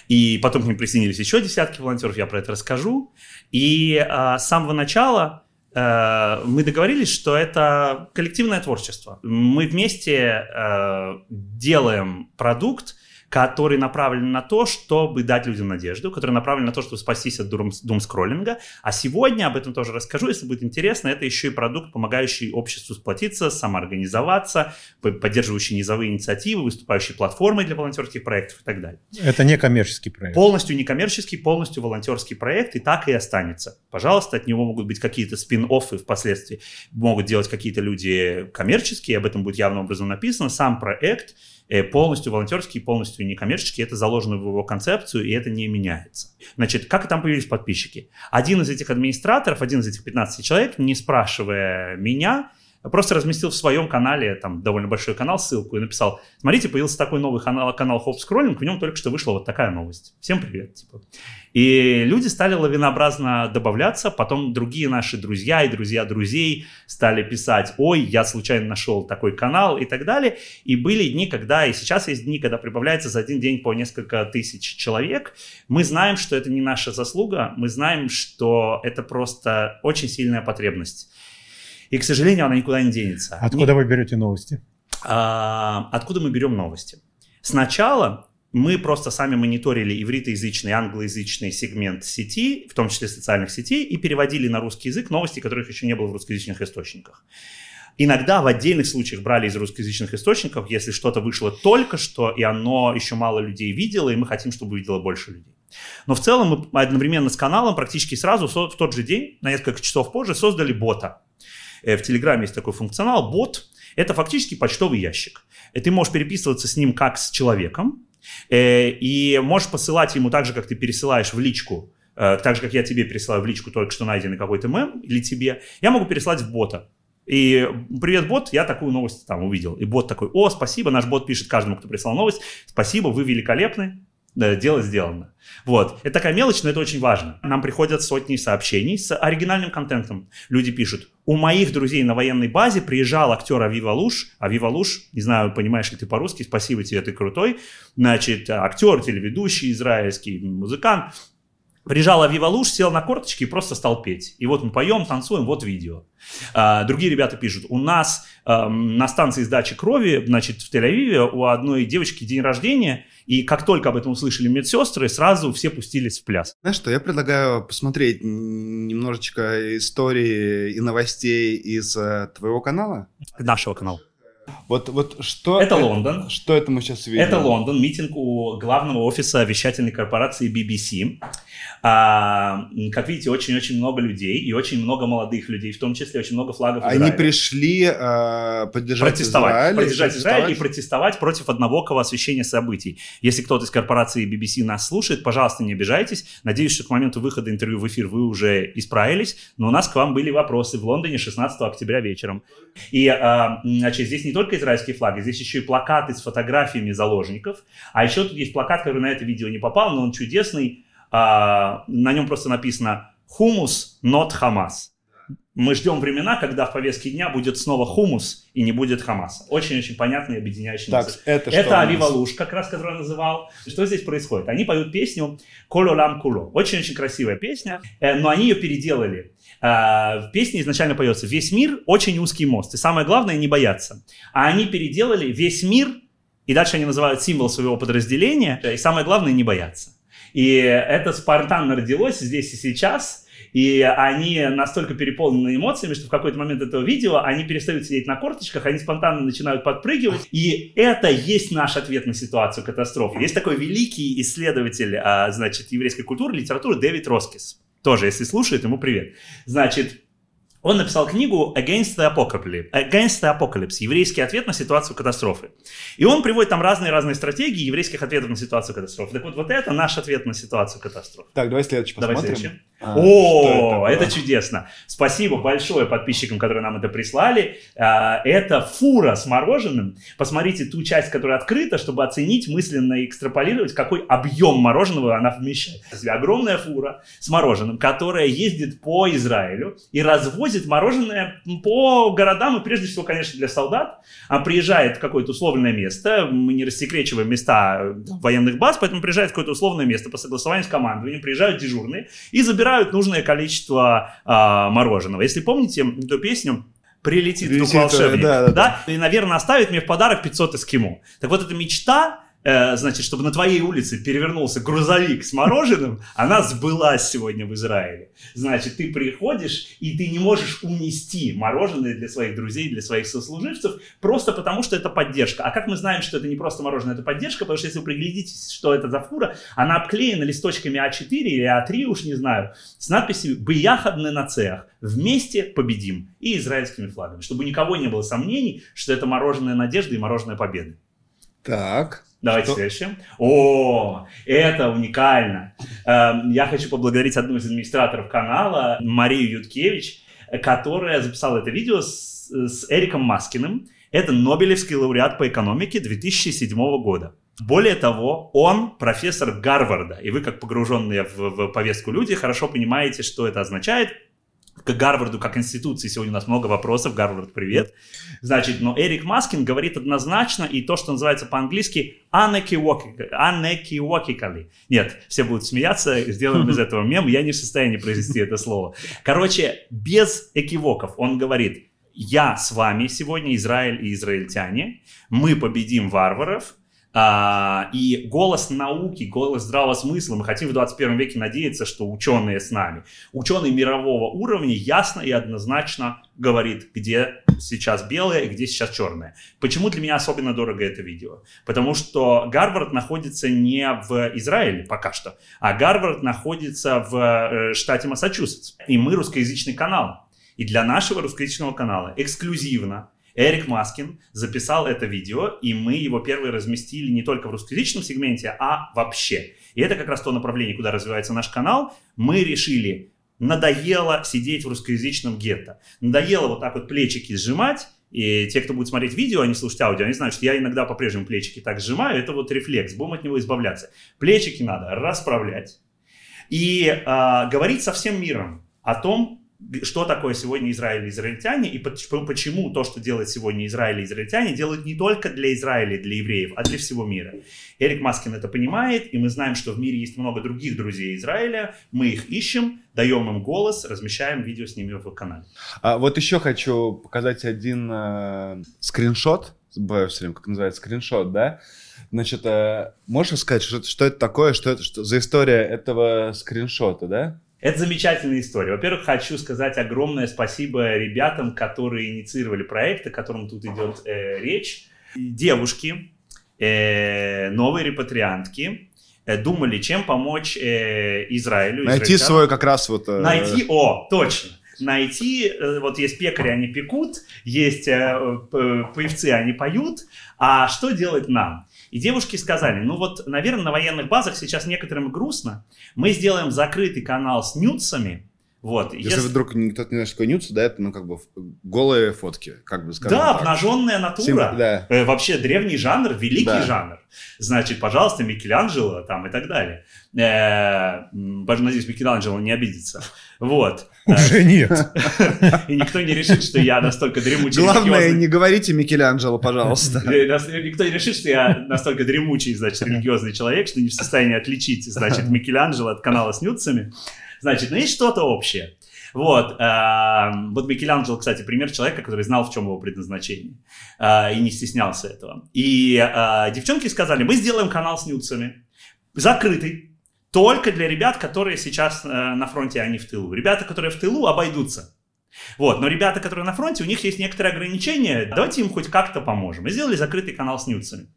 И потом к ним присоединились еще десятки волонтеров, я про это расскажу. И а, с самого начала мы договорились, что это коллективное творчество. Мы вместе а, делаем продукт, который направлен на то, чтобы дать людям надежду, который направлен на то, чтобы спастись от дум-скроллинга. А сегодня, об этом тоже расскажу, если будет интересно, это еще и продукт, помогающий обществу сплотиться, самоорганизоваться, поддерживающий низовые инициативы, выступающий платформой для волонтерских проектов и так далее. Это не коммерческий проект. Полностью не коммерческий, полностью волонтерский проект, и так и останется. Пожалуйста, от него могут быть какие-то спин-оффы впоследствии, могут делать какие-то люди коммерческие, об этом будет явным образом написано. Сам проект – полностью волонтерский, полностью некоммерческий, это заложено в его концепцию, и это не меняется. Значит, как там появились подписчики? Один из этих администраторов, один из этих 15 человек, не спрашивая меня, просто разместил в своем канале, там довольно большой канал, ссылку и написал, смотрите, появился такой новый канал, канал Hope Scrolling, в нем только что вышла вот такая новость. Всем привет, типа. И люди стали лавинообразно добавляться, потом другие наши друзья и друзья друзей стали писать, ой, я случайно нашел такой канал и так далее. И были дни, когда, и сейчас есть дни, когда прибавляется за один день по несколько тысяч человек. Мы знаем, что это не наша заслуга, мы знаем, что это просто очень сильная потребность. И, к сожалению, она никуда не денется. Откуда не... вы берете новости? А, откуда мы берем новости? Сначала мы просто сами мониторили ивритоязычный, англоязычный сегмент сети, в том числе социальных сетей, и переводили на русский язык новости, которых еще не было в русскоязычных источниках. Иногда в отдельных случаях брали из русскоязычных источников, если что-то вышло только что, и оно еще мало людей видело, и мы хотим, чтобы видело больше людей. Но в целом мы одновременно с каналом практически сразу в тот же день, на несколько часов позже, создали бота. Э, в Телеграме есть такой функционал, бот. Это фактически почтовый ящик. И ты можешь переписываться с ним как с человеком, э, и можешь посылать ему так же, как ты пересылаешь в личку, э, так же, как я тебе пересылаю в личку только что найденный какой-то мем или тебе, я могу переслать в бота. И привет, бот, я такую новость там увидел. И бот такой, о, спасибо, наш бот пишет каждому, кто прислал новость, спасибо, вы великолепны, дело сделано. Вот. Это такая мелочь, но это очень важно. Нам приходят сотни сообщений с оригинальным контентом. Люди пишут, у моих друзей на военной базе приезжал актер Авива Луш. Авива Луш, не знаю, понимаешь ли ты по-русски, спасибо тебе, ты крутой. Значит, актер, телеведущий, израильский музыкант. Приезжал Авива Луш, сел на корточки и просто стал петь. И вот мы поем, танцуем, вот видео. А, другие ребята пишут, у нас а, на станции сдачи крови, значит, в Тель-Авиве у одной девочки день рождения, и как только об этом услышали медсестры, сразу все пустились в пляс. Знаешь что, я предлагаю посмотреть немножечко истории и новостей из э, твоего канала. Нашего канала. Вот, вот что это, это Лондон. Что это мы сейчас видим? Это Лондон, митинг у главного офиса вещательной корпорации BBC. А, как видите, очень-очень много людей и очень много молодых людей, в том числе очень много флагов Они Израиля. пришли а, поддержать протестовать, Израиль, поддержать Израиль и протестовать против однобокого освещения событий. Если кто-то из корпорации BBC нас слушает, пожалуйста, не обижайтесь. Надеюсь, что к моменту выхода интервью в эфир вы уже исправились, но у нас к вам были вопросы в Лондоне 16 октября вечером. И, а, значит, здесь не только израильские флаги, здесь еще и плакаты с фотографиями заложников, а еще тут есть плакат, который на это видео не попал, но он чудесный, а, на нем просто написано «Хумус, not Хамас». Мы ждем времена, когда в повестке дня будет снова хумус и не будет Хамаса. Очень-очень понятный объединяющий так, мысль. Это, это Авива Луш, как раз, который я называл. Что здесь происходит? Они поют песню «Коло лам куло». Очень-очень красивая песня, э, но они ее переделали. Э, в песне изначально поется «Весь мир – очень узкий мост, и самое главное – не бояться». А они переделали «Весь мир» и дальше они называют символ своего подразделения, и самое главное – не бояться. И это спонтанно родилось здесь и сейчас. И они настолько переполнены эмоциями, что в какой-то момент этого видео они перестают сидеть на корточках, они спонтанно начинают подпрыгивать. И это есть наш ответ на ситуацию катастрофы. Есть такой великий исследователь, а, значит, еврейской культуры, литературы Дэвид Роскис. Тоже, если слушает, ему привет. Значит, он написал книгу Against the Apocalypse, Against the Apocalypse, еврейский ответ на ситуацию катастрофы. И он приводит там разные-разные стратегии еврейских ответов на ситуацию катастрофы. Так вот, вот это наш ответ на ситуацию катастрофы. Так, давай следующий посмотрим. Давай следующий. А, О, это, это чудесно. Спасибо большое подписчикам, которые нам это прислали. А, это фура с мороженым. Посмотрите ту часть, которая открыта, чтобы оценить, мысленно экстраполировать, какой объем мороженого она вмещает. Огромная фура с мороженым, которая ездит по Израилю и развозит мороженое по городам, и прежде всего, конечно, для солдат. А приезжает в какое-то условное место, мы не рассекречиваем места военных баз, поэтому приезжает в какое-то условное место по согласованию с командованием, приезжают дежурные и забирают собирают нужное количество а, мороженого. Если помните эту песню, прилетит, прилетит вдруг волшебник, да, да, да. да, и, наверное, оставит мне в подарок 500 эскимо. Так вот, эта мечта Э, значит, чтобы на твоей улице перевернулся грузовик с мороженым, она сбылась сегодня в Израиле. Значит, ты приходишь, и ты не можешь унести мороженое для своих друзей, для своих сослуживцев, просто потому что это поддержка. А как мы знаем, что это не просто мороженое, это поддержка, потому что если вы приглядитесь, что это за фура, она обклеена листочками А4 или А3, уж не знаю, с надписью «Бияхадны на цех» «Вместе победим» и израильскими флагами, чтобы никого не было сомнений, что это мороженое надежды и мороженое победы. Так. Давайте Что? следующее. О, это уникально. Эм, я хочу поблагодарить одну из администраторов канала, Марию Юткевич, которая записала это видео с, с Эриком Маскиным. Это Нобелевский лауреат по экономике 2007 года. Более того, он профессор Гарварда, и вы, как погруженные в, в повестку люди, хорошо понимаете, что это означает, к Гарварду как институции. Сегодня у нас много вопросов. Гарвард, привет. Значит, но Эрик Маскин говорит однозначно и то, что называется по-английски unequivocally. Нет, все будут смеяться, сделаем из этого мем. Я не в состоянии произнести это слово. Короче, без экивоков он говорит, я с вами сегодня, Израиль и израильтяне, мы победим варваров, а, и голос науки, голос здравого смысла, мы хотим в 21 веке надеяться, что ученые с нами. Ученый мирового уровня ясно и однозначно говорит, где сейчас белое и где сейчас черное. Почему для меня особенно дорого это видео? Потому что Гарвард находится не в Израиле пока что, а Гарвард находится в э, штате Массачусетс. И мы русскоязычный канал. И для нашего русскоязычного канала эксклюзивно Эрик Маскин записал это видео, и мы его первые разместили не только в русскоязычном сегменте, а вообще. И это как раз то направление, куда развивается наш канал. Мы решили, надоело сидеть в русскоязычном гетто. Надоело вот так вот плечики сжимать, и те, кто будет смотреть видео, а не слушать аудио, они знают, что я иногда по-прежнему плечики так сжимаю. Это вот рефлекс, будем от него избавляться. Плечики надо расправлять и э, говорить со всем миром о том, что такое сегодня Израиль и израильтяне, и почему то, что делает сегодня Израиль и израильтяне, делают не только для Израиля и для евреев, а для всего мира. Эрик Маскин это понимает, и мы знаем, что в мире есть много других друзей Израиля, мы их ищем, даем им голос, размещаем видео с ними в канале. А вот еще хочу показать один э, скриншот, все время, как называется, скриншот, да? Значит, э, можешь сказать, что, что это такое, что это что за история этого скриншота, да? Это замечательная история. Во-первых, хочу сказать огромное спасибо ребятам, которые инициировали проект, о котором тут идет э, речь. Девушки, э, новые репатриантки, э, думали, чем помочь э, Израилю. Найти свое как раз вот... Э... Найти, о, точно найти, э, вот есть пекари, они пекут, есть э, певцы, они поют, а что делать нам? И девушки сказали, ну вот, наверное, на военных базах сейчас некоторым грустно, мы сделаем закрытый канал с нюцами, вот. Если, если вдруг кто-то не знает, что такое нюцы, да, это, ну, как бы голые фотки, как бы скажем Да, так. обнаженная натура. Сим... Да. Э, вообще древний жанр, великий да. жанр. Значит, пожалуйста, Микеланджело там и так далее. Э, надеюсь, Микеланджело не обидится. Вот. Уже нет. И никто не решит, что я настолько дремучий. Главное, не говорите Микеланджело, пожалуйста. Никто не решит, что я настолько дремучий, значит, религиозный человек, что не в состоянии отличить, значит, Микеланджело от канала с нюцами. Значит, ну есть что-то общее. Вот, э, вот Микеланджело, кстати, пример человека, который знал, в чем его предназначение, э, и не стеснялся этого. И э, девчонки сказали, мы сделаем канал с нюцами, закрытый, только для ребят, которые сейчас э, на фронте, а не в тылу. Ребята, которые в тылу, обойдутся. Вот, но ребята, которые на фронте, у них есть некоторые ограничения, давайте им хоть как-то поможем. Мы сделали закрытый канал с нюцами.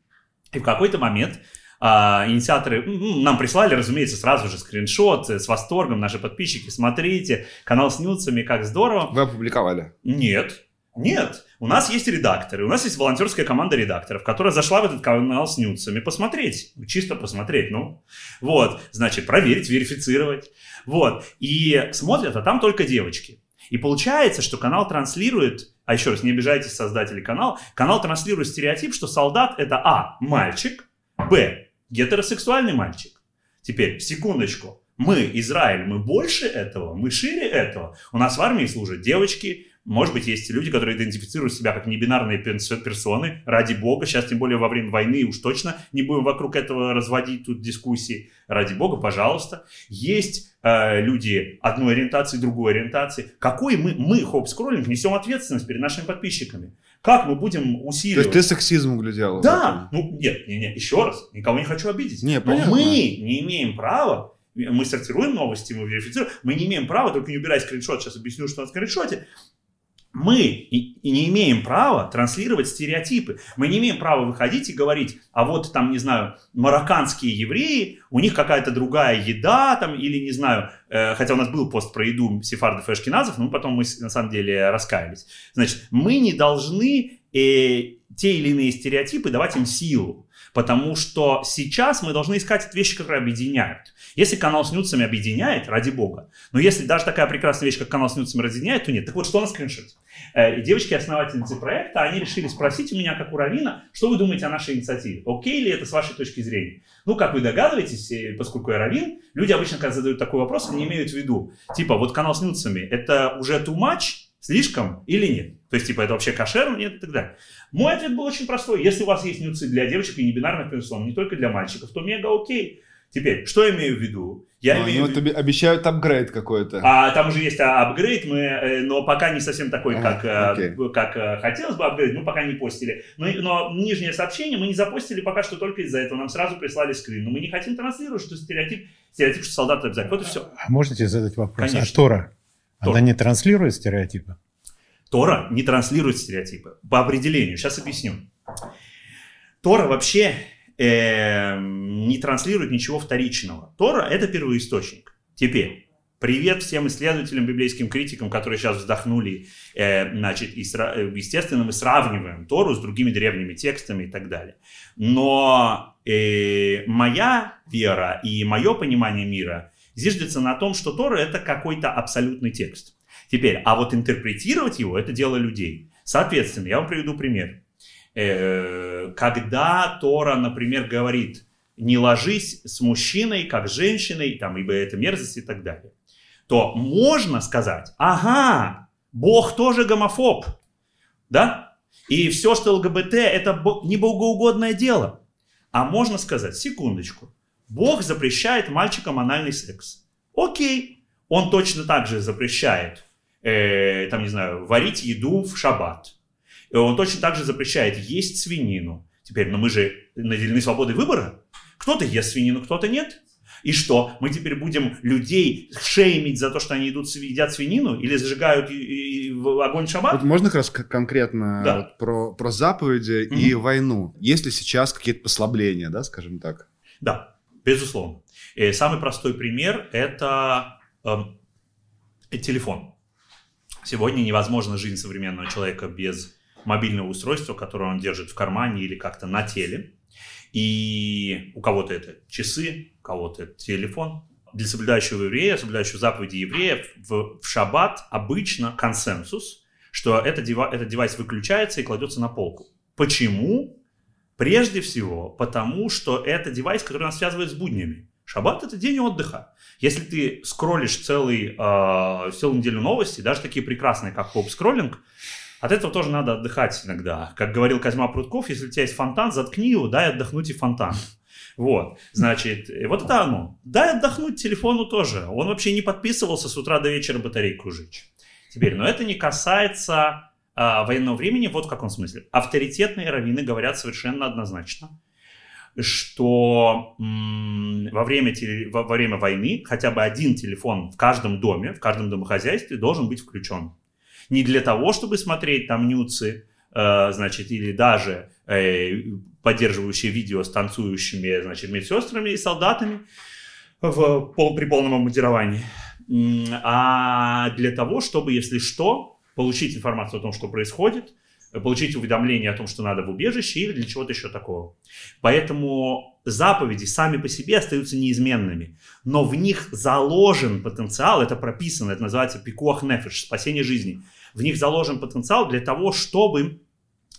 И в какой-то момент а, инициаторы нам прислали, разумеется, сразу же скриншот с восторгом, наши подписчики, смотрите, канал с нюцами, как здорово. Вы опубликовали? Нет, нет. У нас есть редакторы, у нас есть волонтерская команда редакторов, которая зашла в этот канал с нюцами посмотреть, чисто посмотреть, ну, вот, значит, проверить, верифицировать, вот, и смотрят, а там только девочки. И получается, что канал транслирует, а еще раз, не обижайтесь создатели канала, канал транслирует стереотип, что солдат это А, мальчик, Б, гетеросексуальный мальчик. Теперь, секундочку, мы, Израиль, мы больше этого, мы шире этого. У нас в армии служат девочки, может быть, есть люди, которые идентифицируют себя как небинарные персоны. Ради бога, сейчас тем более во время войны уж точно не будем вокруг этого разводить тут дискуссии. Ради бога, пожалуйста. Есть э, люди одной ориентации, другой ориентации. Какой мы, мы, Хоп Скроллинг, несем ответственность перед нашими подписчиками? Как мы будем усиливать? То есть ты сексизм глядел? Да. Ну, нет, нет, нет, еще раз, никого не хочу обидеть. Не, Но мы не имеем права мы сортируем новости, мы верифицируем, мы не имеем права, только не убирай скриншот, сейчас объясню, что на скриншоте, мы и, не имеем права транслировать стереотипы. Мы не имеем права выходить и говорить, а вот там, не знаю, марокканские евреи, у них какая-то другая еда там, или не знаю, э, хотя у нас был пост про еду сефардов и ашкеназов, но потом мы на самом деле раскаялись. Значит, мы не должны э, те или иные стереотипы давать им силу. Потому что сейчас мы должны искать вещи, которые объединяют. Если канал с нюцами объединяет, ради бога. Но если даже такая прекрасная вещь, как канал с нюцами разъединяет, то нет. Так вот, что на скриншоте? Э, и девочки-основательницы проекта, они решили спросить у меня, как у Равина, что вы думаете о нашей инициативе? Окей ли это с вашей точки зрения? Ну, как вы догадываетесь, э, поскольку я Равин, люди обычно, когда задают такой вопрос, они имеют в виду, типа, вот канал с нюцами, это уже too much, слишком или нет? То есть, типа, это вообще кошерно, нет и так далее. Мой ответ был очень простой. Если у вас есть нюцы для девочек и небинарных персон, не только для мальчиков, то мега окей. Теперь, что я имею в виду? Я а, имею ну, в виду... обещают апгрейд какой-то. А там уже есть апгрейд, мы, э, но пока не совсем такой, ага, как, okay. Э, как э, хотелось бы апгрейд, мы пока не постили. Но, но нижнее сообщение мы не запостили пока что только из-за этого. Нам сразу прислали скрин. Но мы не хотим транслировать, что стереотип, стереотип, что солдат обязательно. Вот и все. А можете задать вопрос? Конечно. А Тора? Тора. Она не транслирует стереотипы? Тора не транслирует стереотипы. По определению. Сейчас объясню. Тора вообще э, не транслирует ничего вторичного. Тора – это первоисточник. Теперь, привет всем исследователям, библейским критикам, которые сейчас вздохнули. Э, значит, и, э, естественно, мы сравниваем Тору с другими древними текстами и так далее. Но э, моя вера и мое понимание мира зиждется на том, что Тора – это какой-то абсолютный текст. Теперь, а вот интерпретировать его – это дело людей. Соответственно, я вам приведу пример. Э, когда Тора, например, говорит, не ложись с мужчиной, как с женщиной, там, ибо это мерзость и так далее, то можно сказать, ага, Бог тоже гомофоб, да? И все, что ЛГБТ, это не богоугодное дело. А можно сказать, секундочку, Бог запрещает мальчикам анальный секс. Окей, он точно так же запрещает, э, там, не знаю, варить еду в шаббат. Он точно так же запрещает есть свинину. Теперь, но мы же наделены свободой выбора. Кто-то ест свинину, кто-то нет. И что? Мы теперь будем людей шеймить за то, что они идут, едят свинину или зажигают и, и, в огонь шаббат? Вот можно как раз конкретно да. вот про, про заповеди угу. и войну. Есть ли сейчас какие-то послабления, да, скажем так? Да, безусловно. И самый простой пример – это э, телефон. Сегодня невозможно жизнь современного человека без мобильного устройства, которое он держит в кармане или как-то на теле. И у кого-то это часы, у кого-то это телефон. Для соблюдающего еврея, соблюдающего заповеди еврея в, в шаббат обычно консенсус, что этот девайс выключается и кладется на полку. Почему? Прежде всего, потому что это девайс, который нас связывает с буднями. Шаббат – это день отдыха. Если ты скроллишь целый, э, целую неделю новости, даже такие прекрасные, как хоп-скроллинг, от этого тоже надо отдыхать иногда. Как говорил Козьма Прутков, если у тебя есть фонтан, заткни его, дай отдохнуть и фонтан. Вот, значит, вот это оно. Дай отдохнуть телефону тоже. Он вообще не подписывался с утра до вечера батарейку жечь. Теперь, но это не касается а, военного времени, вот в каком смысле. Авторитетные раввины говорят совершенно однозначно, что во, время во время войны хотя бы один телефон в каждом доме, в каждом домохозяйстве должен быть включен не для того, чтобы смотреть там нюцы, э, значит, или даже э, поддерживающие видео с танцующими, значит, медсестрами и солдатами в, пол, при полном обмундировании, а для того, чтобы, если что, получить информацию о том, что происходит, получить уведомление о том, что надо в убежище или для чего-то еще такого. Поэтому заповеди сами по себе остаются неизменными, но в них заложен потенциал, это прописано, это называется пикуах нефиш, спасение жизни. В них заложен потенциал для того, чтобы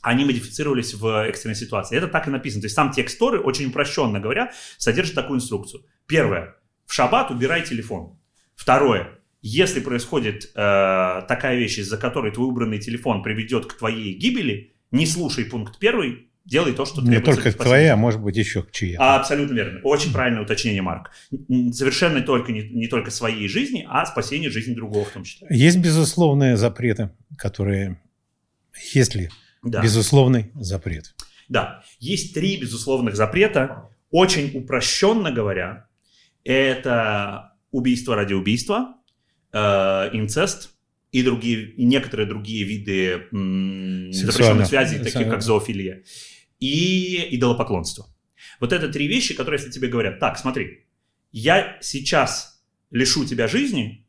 они модифицировались в экстренной ситуации. Это так и написано. То есть сам текст Торы, очень упрощенно говоря, содержит такую инструкцию. Первое. В шаббат убирай телефон. Второе. Если происходит э, такая вещь, из-за которой твой убранный телефон приведет к твоей гибели, не слушай пункт первый, делай то, что требуется. Не только к твоей, а может быть еще к чьей. А, абсолютно верно. Очень правильное уточнение, Марк. Совершенно только, не, не только своей жизни, а спасение жизни другого в том числе. Есть безусловные запреты, которые... Есть ли да. безусловный запрет? Да. Есть три безусловных запрета. Очень упрощенно говоря, это убийство ради убийства, инцест и другие, и некоторые другие виды м, запрещенных связей, такие как зоофилия и идолопоклонство. Вот это три вещи, которые, если тебе говорят, так, смотри, я сейчас лишу тебя жизни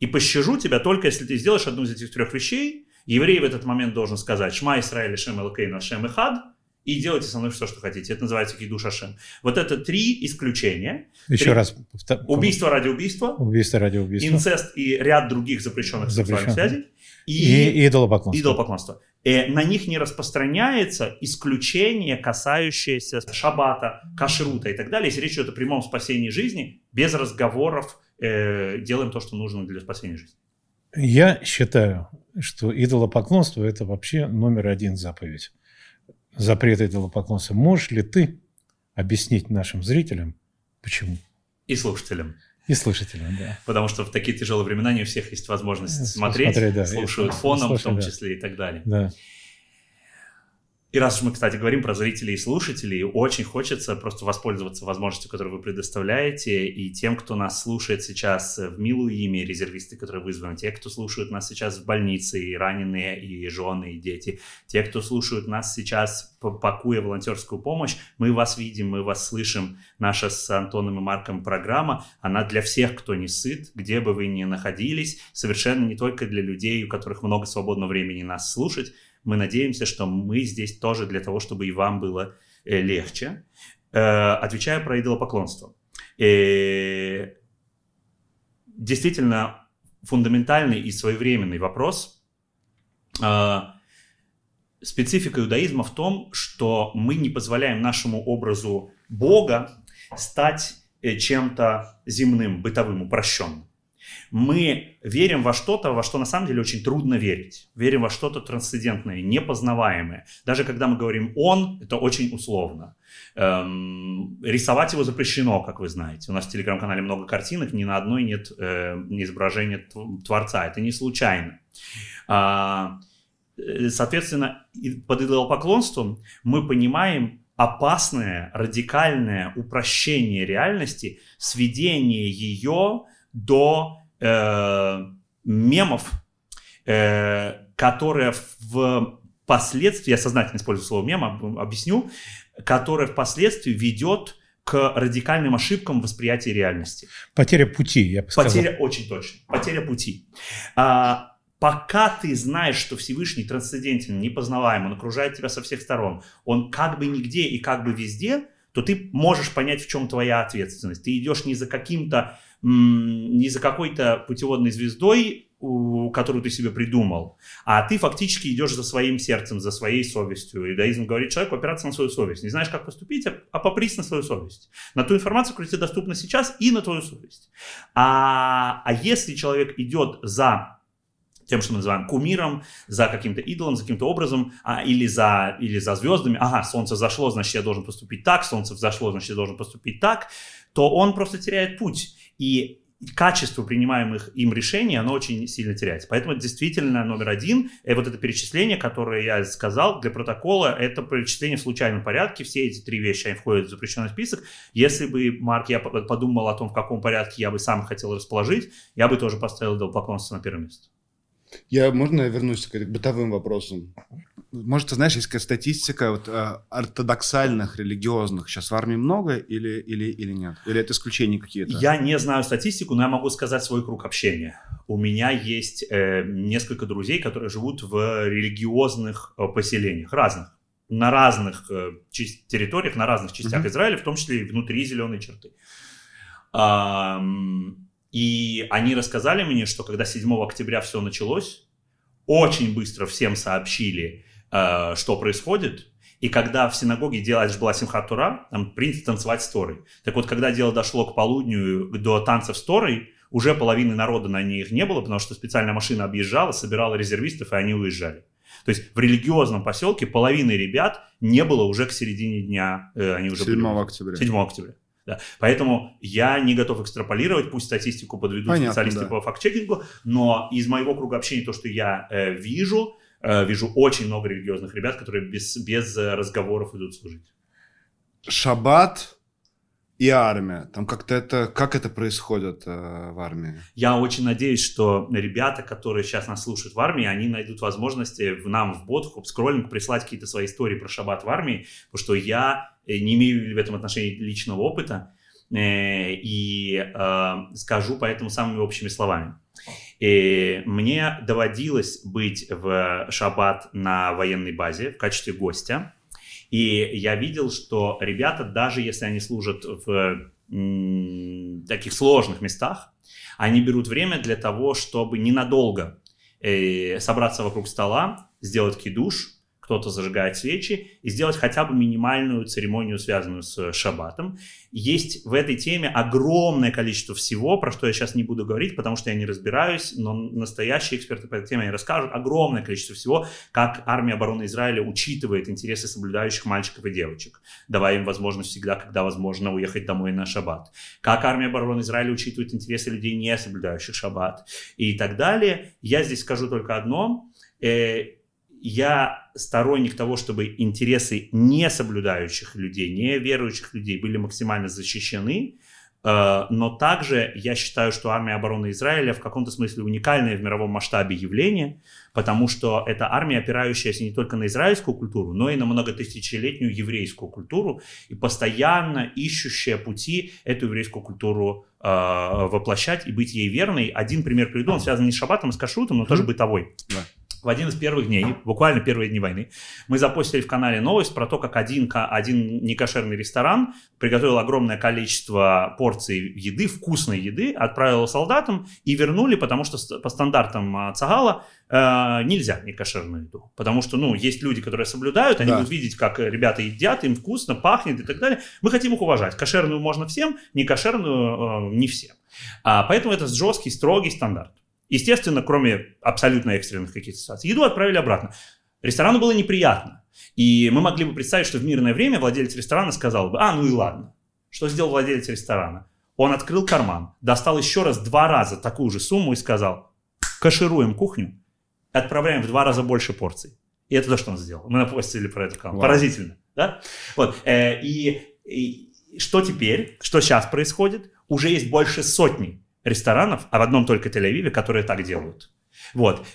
и пощажу тебя только, если ты сделаешь одну из этих трех вещей, еврей в этот момент должен сказать «Шма Исраиль Шем Элкейн Шем Ихад», и делайте со мной все, что хотите. Это называется кидуш Ашем. Вот это три исключения. Еще три... раз. Убийство ради убийства. Убийство ради убийства. Инцест и ряд других запрещенных Запрещен. сексуальных связей. И, и идолопоклонство. идолопоклонство. И э, на них не распространяется исключение, касающееся шабата, кашрута и так далее. Если речь идет о прямом спасении жизни, без разговоров э, делаем то, что нужно для спасения жизни. Я считаю, что идолопоклонство – это вообще номер один заповедь. Запрет идолопоклонства. Можешь ли ты объяснить нашим зрителям, почему? И слушателям. И слушателям, да. Потому что в такие тяжелые времена не у всех есть возможность смотреть, смотреть да, слушают фоном слушать, в том да. числе и так далее. Да. И раз уж мы, кстати, говорим про зрителей и слушателей, очень хочется просто воспользоваться возможностью, которую вы предоставляете, и тем, кто нас слушает сейчас в милую имя, резервисты, которые вызваны, те, кто слушают нас сейчас в больнице, и раненые, и жены, и дети, те, кто слушают нас сейчас, пакуя волонтерскую помощь, мы вас видим, мы вас слышим. Наша с Антоном и Марком программа, она для всех, кто не сыт, где бы вы ни находились, совершенно не только для людей, у которых много свободного времени нас слушать, мы надеемся, что мы здесь тоже для того, чтобы и вам было э, легче. Э, отвечаю про идолопоклонство. Э, действительно фундаментальный и своевременный вопрос. Специфика иудаизма в том, что мы не позволяем нашему образу Бога стать чем-то земным, бытовым, упрощенным мы верим во что-то, во что на самом деле очень трудно верить. Верим во что-то трансцендентное, непознаваемое. Даже когда мы говорим «он», это очень условно. Эм, рисовать его запрещено, как вы знаете. У нас в телеграм-канале много картинок, ни на одной нет э, изображения Творца. Это не случайно. А, э, соответственно, под идолопоклонством мы понимаем опасное, радикальное упрощение реальности, сведение ее до э, мемов, э, которые впоследствии, я сознательно использую слово мем, объясню, которое впоследствии ведет к радикальным ошибкам восприятия реальности. Потеря пути, я бы сказал. Потеря, очень точно, потеря пути. А, пока ты знаешь, что Всевышний трансцендентен, непознаваем, он окружает тебя со всех сторон, он как бы нигде и как бы везде, то ты можешь понять, в чем твоя ответственность. Ты идешь не за каким-то не за какой-то путеводной звездой, которую ты себе придумал, а ты фактически идешь за своим сердцем, за своей совестью. Иудаизм говорит человеку опираться на свою совесть. Не знаешь, как поступить, а, а попрись на свою совесть. На ту информацию, которая тебе доступна сейчас, и на твою совесть. А, а если человек идет за тем, что мы называем кумиром, за каким-то идолом, за каким-то образом, а, или, за, или за звездами, ага, солнце зашло, значит, я должен поступить так, солнце взошло, значит, я должен поступить так, то он просто теряет путь. И качество принимаемых им решений, оно очень сильно теряется. Поэтому действительно номер один, и вот это перечисление, которое я сказал для протокола, это перечисление в случайном порядке. Все эти три вещи они входят в запрещенный список. Если бы, Марк, я подумал о том, в каком порядке я бы сам хотел расположить, я бы тоже поставил идолопоклонство на первое место. Я, можно я вернусь к бытовым вопросам? Может, ты знаешь, есть какая статистика вот, э, ортодоксальных религиозных сейчас в армии много или, или, или нет? Или это исключения какие-то? Я не знаю статистику, но я могу сказать свой круг общения. У меня есть э, несколько друзей, которые живут в религиозных э, поселениях, разных, на разных э, территориях, на разных частях mm-hmm. Израиля, в том числе и внутри зеленой черты. Эм, и они рассказали мне, что когда 7 октября все началось, очень быстро всем сообщили, э, что происходит. И когда в синагоге делать была Симхат Тура, там принято танцевать с Торой. Так вот, когда дело дошло к полудню до танцев с Торой, уже половины народа на них не было, потому что специальная машина объезжала, собирала резервистов, и они уезжали. То есть в религиозном поселке половины ребят не было уже к середине дня. Э, они уже 7 были, октября. 7 октября. Да. Поэтому я не готов экстраполировать, пусть статистику подведут Понятно, специалисты да. по факт-чекингу, но из моего круга общения то, что я э, вижу, вижу очень много религиозных ребят, которые без, без разговоров идут служить. Шаббат и армия. Там как-то это, как это происходит э, в армии? Я очень надеюсь, что ребята, которые сейчас нас слушают в армии, они найдут возможности в нам в бот, в скроллинг прислать какие-то свои истории про шаббат в армии, потому что я Э, не имею в этом отношении личного опыта, э, и э, скажу поэтому самыми общими словами. И мне доводилось быть в шаббат на военной базе в качестве гостя, и я видел, что ребята, даже если они служат в таких сложных местах, они берут время для того, чтобы ненадолго собраться вокруг стола, сделать кидуш, кто-то зажигает свечи, и сделать хотя бы минимальную церемонию, связанную с шаббатом. Есть в этой теме огромное количество всего, про что я сейчас не буду говорить, потому что я не разбираюсь, но настоящие эксперты по этой теме расскажут. Огромное количество всего, как армия обороны Израиля учитывает интересы соблюдающих мальчиков и девочек, давая им возможность всегда, когда возможно, уехать домой на шаббат. Как армия обороны Израиля учитывает интересы людей, не соблюдающих шаббат и так далее. Я здесь скажу только одно э, я сторонник того, чтобы интересы не соблюдающих людей, не верующих людей были максимально защищены, э, но также я считаю, что армия обороны Израиля в каком-то смысле уникальное в мировом масштабе явление, потому что это армия, опирающаяся не только на израильскую культуру, но и на многотысячелетнюю еврейскую культуру и постоянно ищущая пути эту еврейскую культуру э, воплощать и быть ей верной. Один пример приведу, он связан не с шаббатом, а с кашрутом, но тоже бытовой. Да в один из первых дней, буквально первые дни войны, мы запустили в канале новость про то, как один, один некошерный ресторан приготовил огромное количество порций еды, вкусной еды, отправил солдатам и вернули, потому что по стандартам а, Цагала э, нельзя некошерную еду. Потому что, ну, есть люди, которые соблюдают, они да. будут видеть, как ребята едят, им вкусно, пахнет и так далее. Мы хотим их уважать. Кошерную можно всем, некошерную э, не всем. А, поэтому это жесткий, строгий стандарт. Естественно, кроме абсолютно экстренных каких-то ситуаций. Еду отправили обратно. Ресторану было неприятно. И мы могли бы представить, что в мирное время владелец ресторана сказал бы, а, ну и ладно. Что сделал владелец ресторана? Он открыл карман, достал еще раз два раза такую же сумму и сказал, кашируем кухню, отправляем в два раза больше порций. И это то, что он сделал. Мы напостили про это канал. Поразительно. Да? Вот. Э, и, и что теперь, что сейчас происходит? Уже есть больше сотни ресторанов, а в одном только Тель-Авиве, которые так делают. Вот.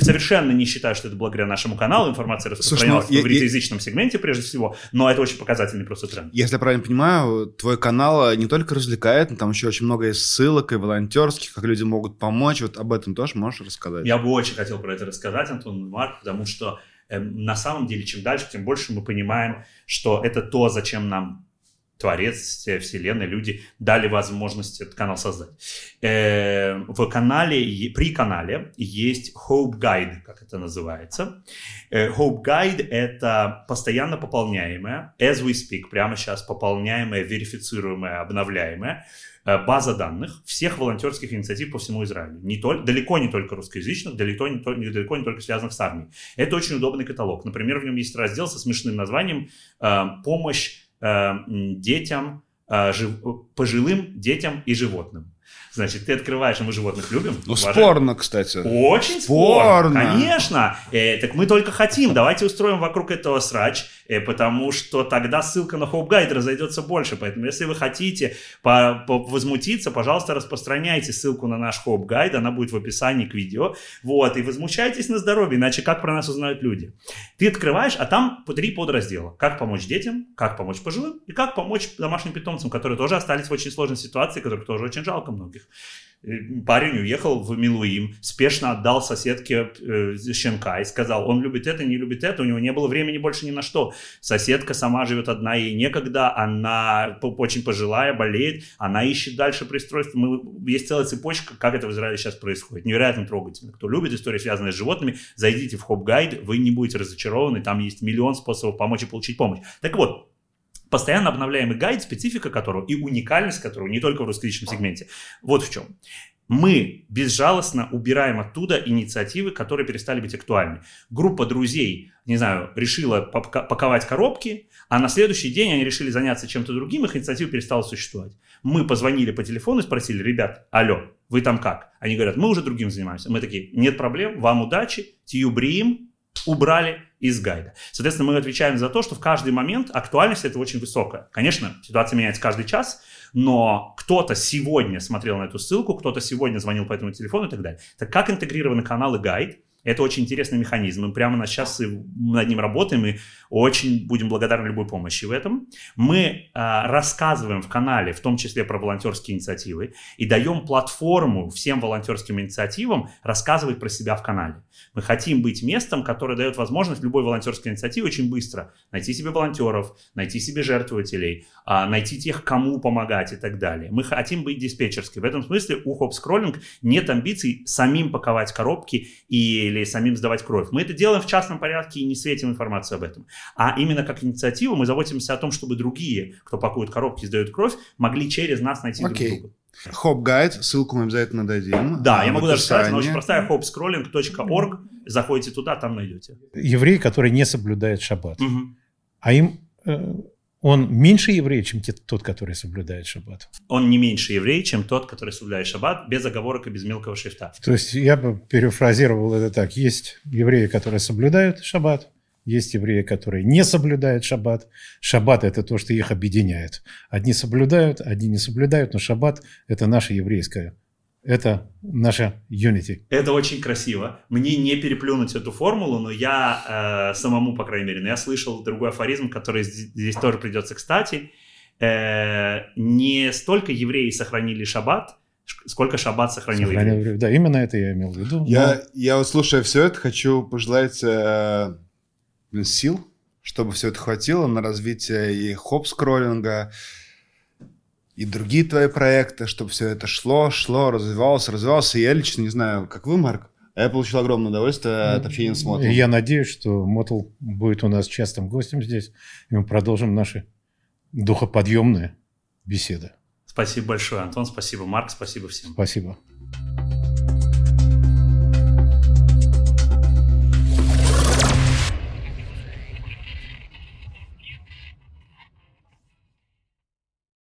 Совершенно не считаю, что это благодаря нашему каналу информация распространялась Слушай, ну, в ивритоязычном сегменте прежде всего, но это очень показательный просто тренд. Если я правильно понимаю, твой канал не только развлекает, но там еще очень много есть ссылок и волонтерских, как люди могут помочь. Вот об этом тоже можешь рассказать? Я бы очень хотел про это рассказать, Антон Марк, потому что э, на самом деле, чем дальше, тем больше мы понимаем, что это то, зачем нам Творец, Вселенная, люди дали возможность этот канал создать. Э, в канале, при канале есть Hope Guide, как это называется. Э, Hope Guide — это постоянно пополняемая, as we speak, прямо сейчас пополняемая, верифицируемая, обновляемая э, база данных всех волонтерских инициатив по всему Израилю. Не только, далеко не только русскоязычных, далеко не, далеко не только связанных с армией. Это очень удобный каталог. Например, в нем есть раздел со смешным названием «Помощь Э, детям, э, пожилым детям и животным. Значит, ты открываешь, и мы животных любим. Ну, уважаем. спорно, кстати. Очень Спорно. спорно. Конечно. Э, так мы только хотим. Давайте устроим вокруг этого срач, э, потому что тогда ссылка на Hope Guide разойдется больше. Поэтому, если вы хотите по- по- возмутиться, пожалуйста, распространяйте ссылку на наш Hope Guide. Она будет в описании к видео. Вот. И возмущайтесь на здоровье, иначе как про нас узнают люди? Ты открываешь, а там три подраздела. Как помочь детям, как помочь пожилым и как помочь домашним питомцам, которые тоже остались в очень сложной ситуации, которых тоже очень жалко многих. Э, Парень уехал в Милуим, спешно отдал соседке э, щенка и сказал, он любит это, не любит это, у него не было времени больше ни на что. Соседка сама живет одна, ей некогда, она очень пожилая, болеет, она ищет дальше пристройство. Мы, есть целая цепочка, как это в Израиле сейчас происходит. Невероятно трогательно. Кто любит истории, связанные с животными, зайдите в Хоп Гайд, вы не будете разочарованы, там есть миллион способов помочь и получить помощь. Так вот, постоянно обновляемый гайд, специфика которого и уникальность которого не только в русскоязычном сегменте. Вот в чем. Мы безжалостно убираем оттуда инициативы, которые перестали быть актуальны. Группа друзей, не знаю, решила паковать коробки, а на следующий день они решили заняться чем-то другим, их инициатива перестала существовать. Мы позвонили по телефону и спросили, ребят, алло, вы там как? Они говорят, мы уже другим занимаемся. Мы такие, нет проблем, вам удачи, тиюбриим, убрали из гайда. Соответственно, мы отвечаем за то, что в каждый момент актуальность это очень высокая. Конечно, ситуация меняется каждый час, но кто-то сегодня смотрел на эту ссылку, кто-то сегодня звонил по этому телефону и так далее. Так как интегрированы каналы гайд? Это очень интересный механизм. Мы прямо сейчас над ним работаем и очень будем благодарны любой помощи в этом. Мы а, рассказываем в канале, в том числе про волонтерские инициативы, и даем платформу всем волонтерским инициативам рассказывать про себя в канале. Мы хотим быть местом, которое дает возможность любой волонтерской инициативе очень быстро найти себе волонтеров, найти себе жертвователей, а, найти тех, кому помогать и так далее. Мы хотим быть диспетчерской. В этом смысле у Хоп Скроллинг нет амбиций самим паковать коробки или самим сдавать кровь. Мы это делаем в частном порядке и не светим информацию об этом. А именно как инициатива мы заботимся о том, чтобы другие, кто пакует коробки и сдают кровь, могли через нас найти Окей. друг друга. Хоп Гайд, ссылку мы обязательно дадим. Да, а, я могу даже сказать, она очень простая, hopscrolling.org. Заходите туда, там найдете. Еврей, который не соблюдает шаббат. Мгм. А им э, он меньше еврей, чем тот, который соблюдает шаббат. Он не меньше еврей, чем тот, который соблюдает шаббат, без оговорок и без мелкого шрифта. То есть я бы перефразировал это так. Есть евреи, которые соблюдают шаббат, есть евреи, которые не соблюдают шаббат. Шаббат – это то, что их объединяет. Одни соблюдают, одни не соблюдают, но шаббат – это наше еврейское. Это наша unity. Это очень красиво. Мне не переплюнуть эту формулу, но я э, самому, по крайней мере, но я слышал другой афоризм, который здесь, здесь тоже придется кстати. Э, не столько евреи сохранили шаббат, сколько шаббат сохранил Сохранил евреев. Да, именно это я имел в виду. Я, я вот слушая все это, хочу пожелать э, сил, чтобы все это хватило на развитие и хоп-скроллинга, и другие твои проекты, чтобы все это шло, шло, развивалось, развивалось. И я лично не знаю, как вы, Марк, а я получил огромное удовольствие от общения с Мотом. я надеюсь, что Мотл будет у нас частым гостем здесь, и мы продолжим наши духоподъемные беседы. Спасибо большое, Антон, спасибо, Марк, спасибо всем. Спасибо.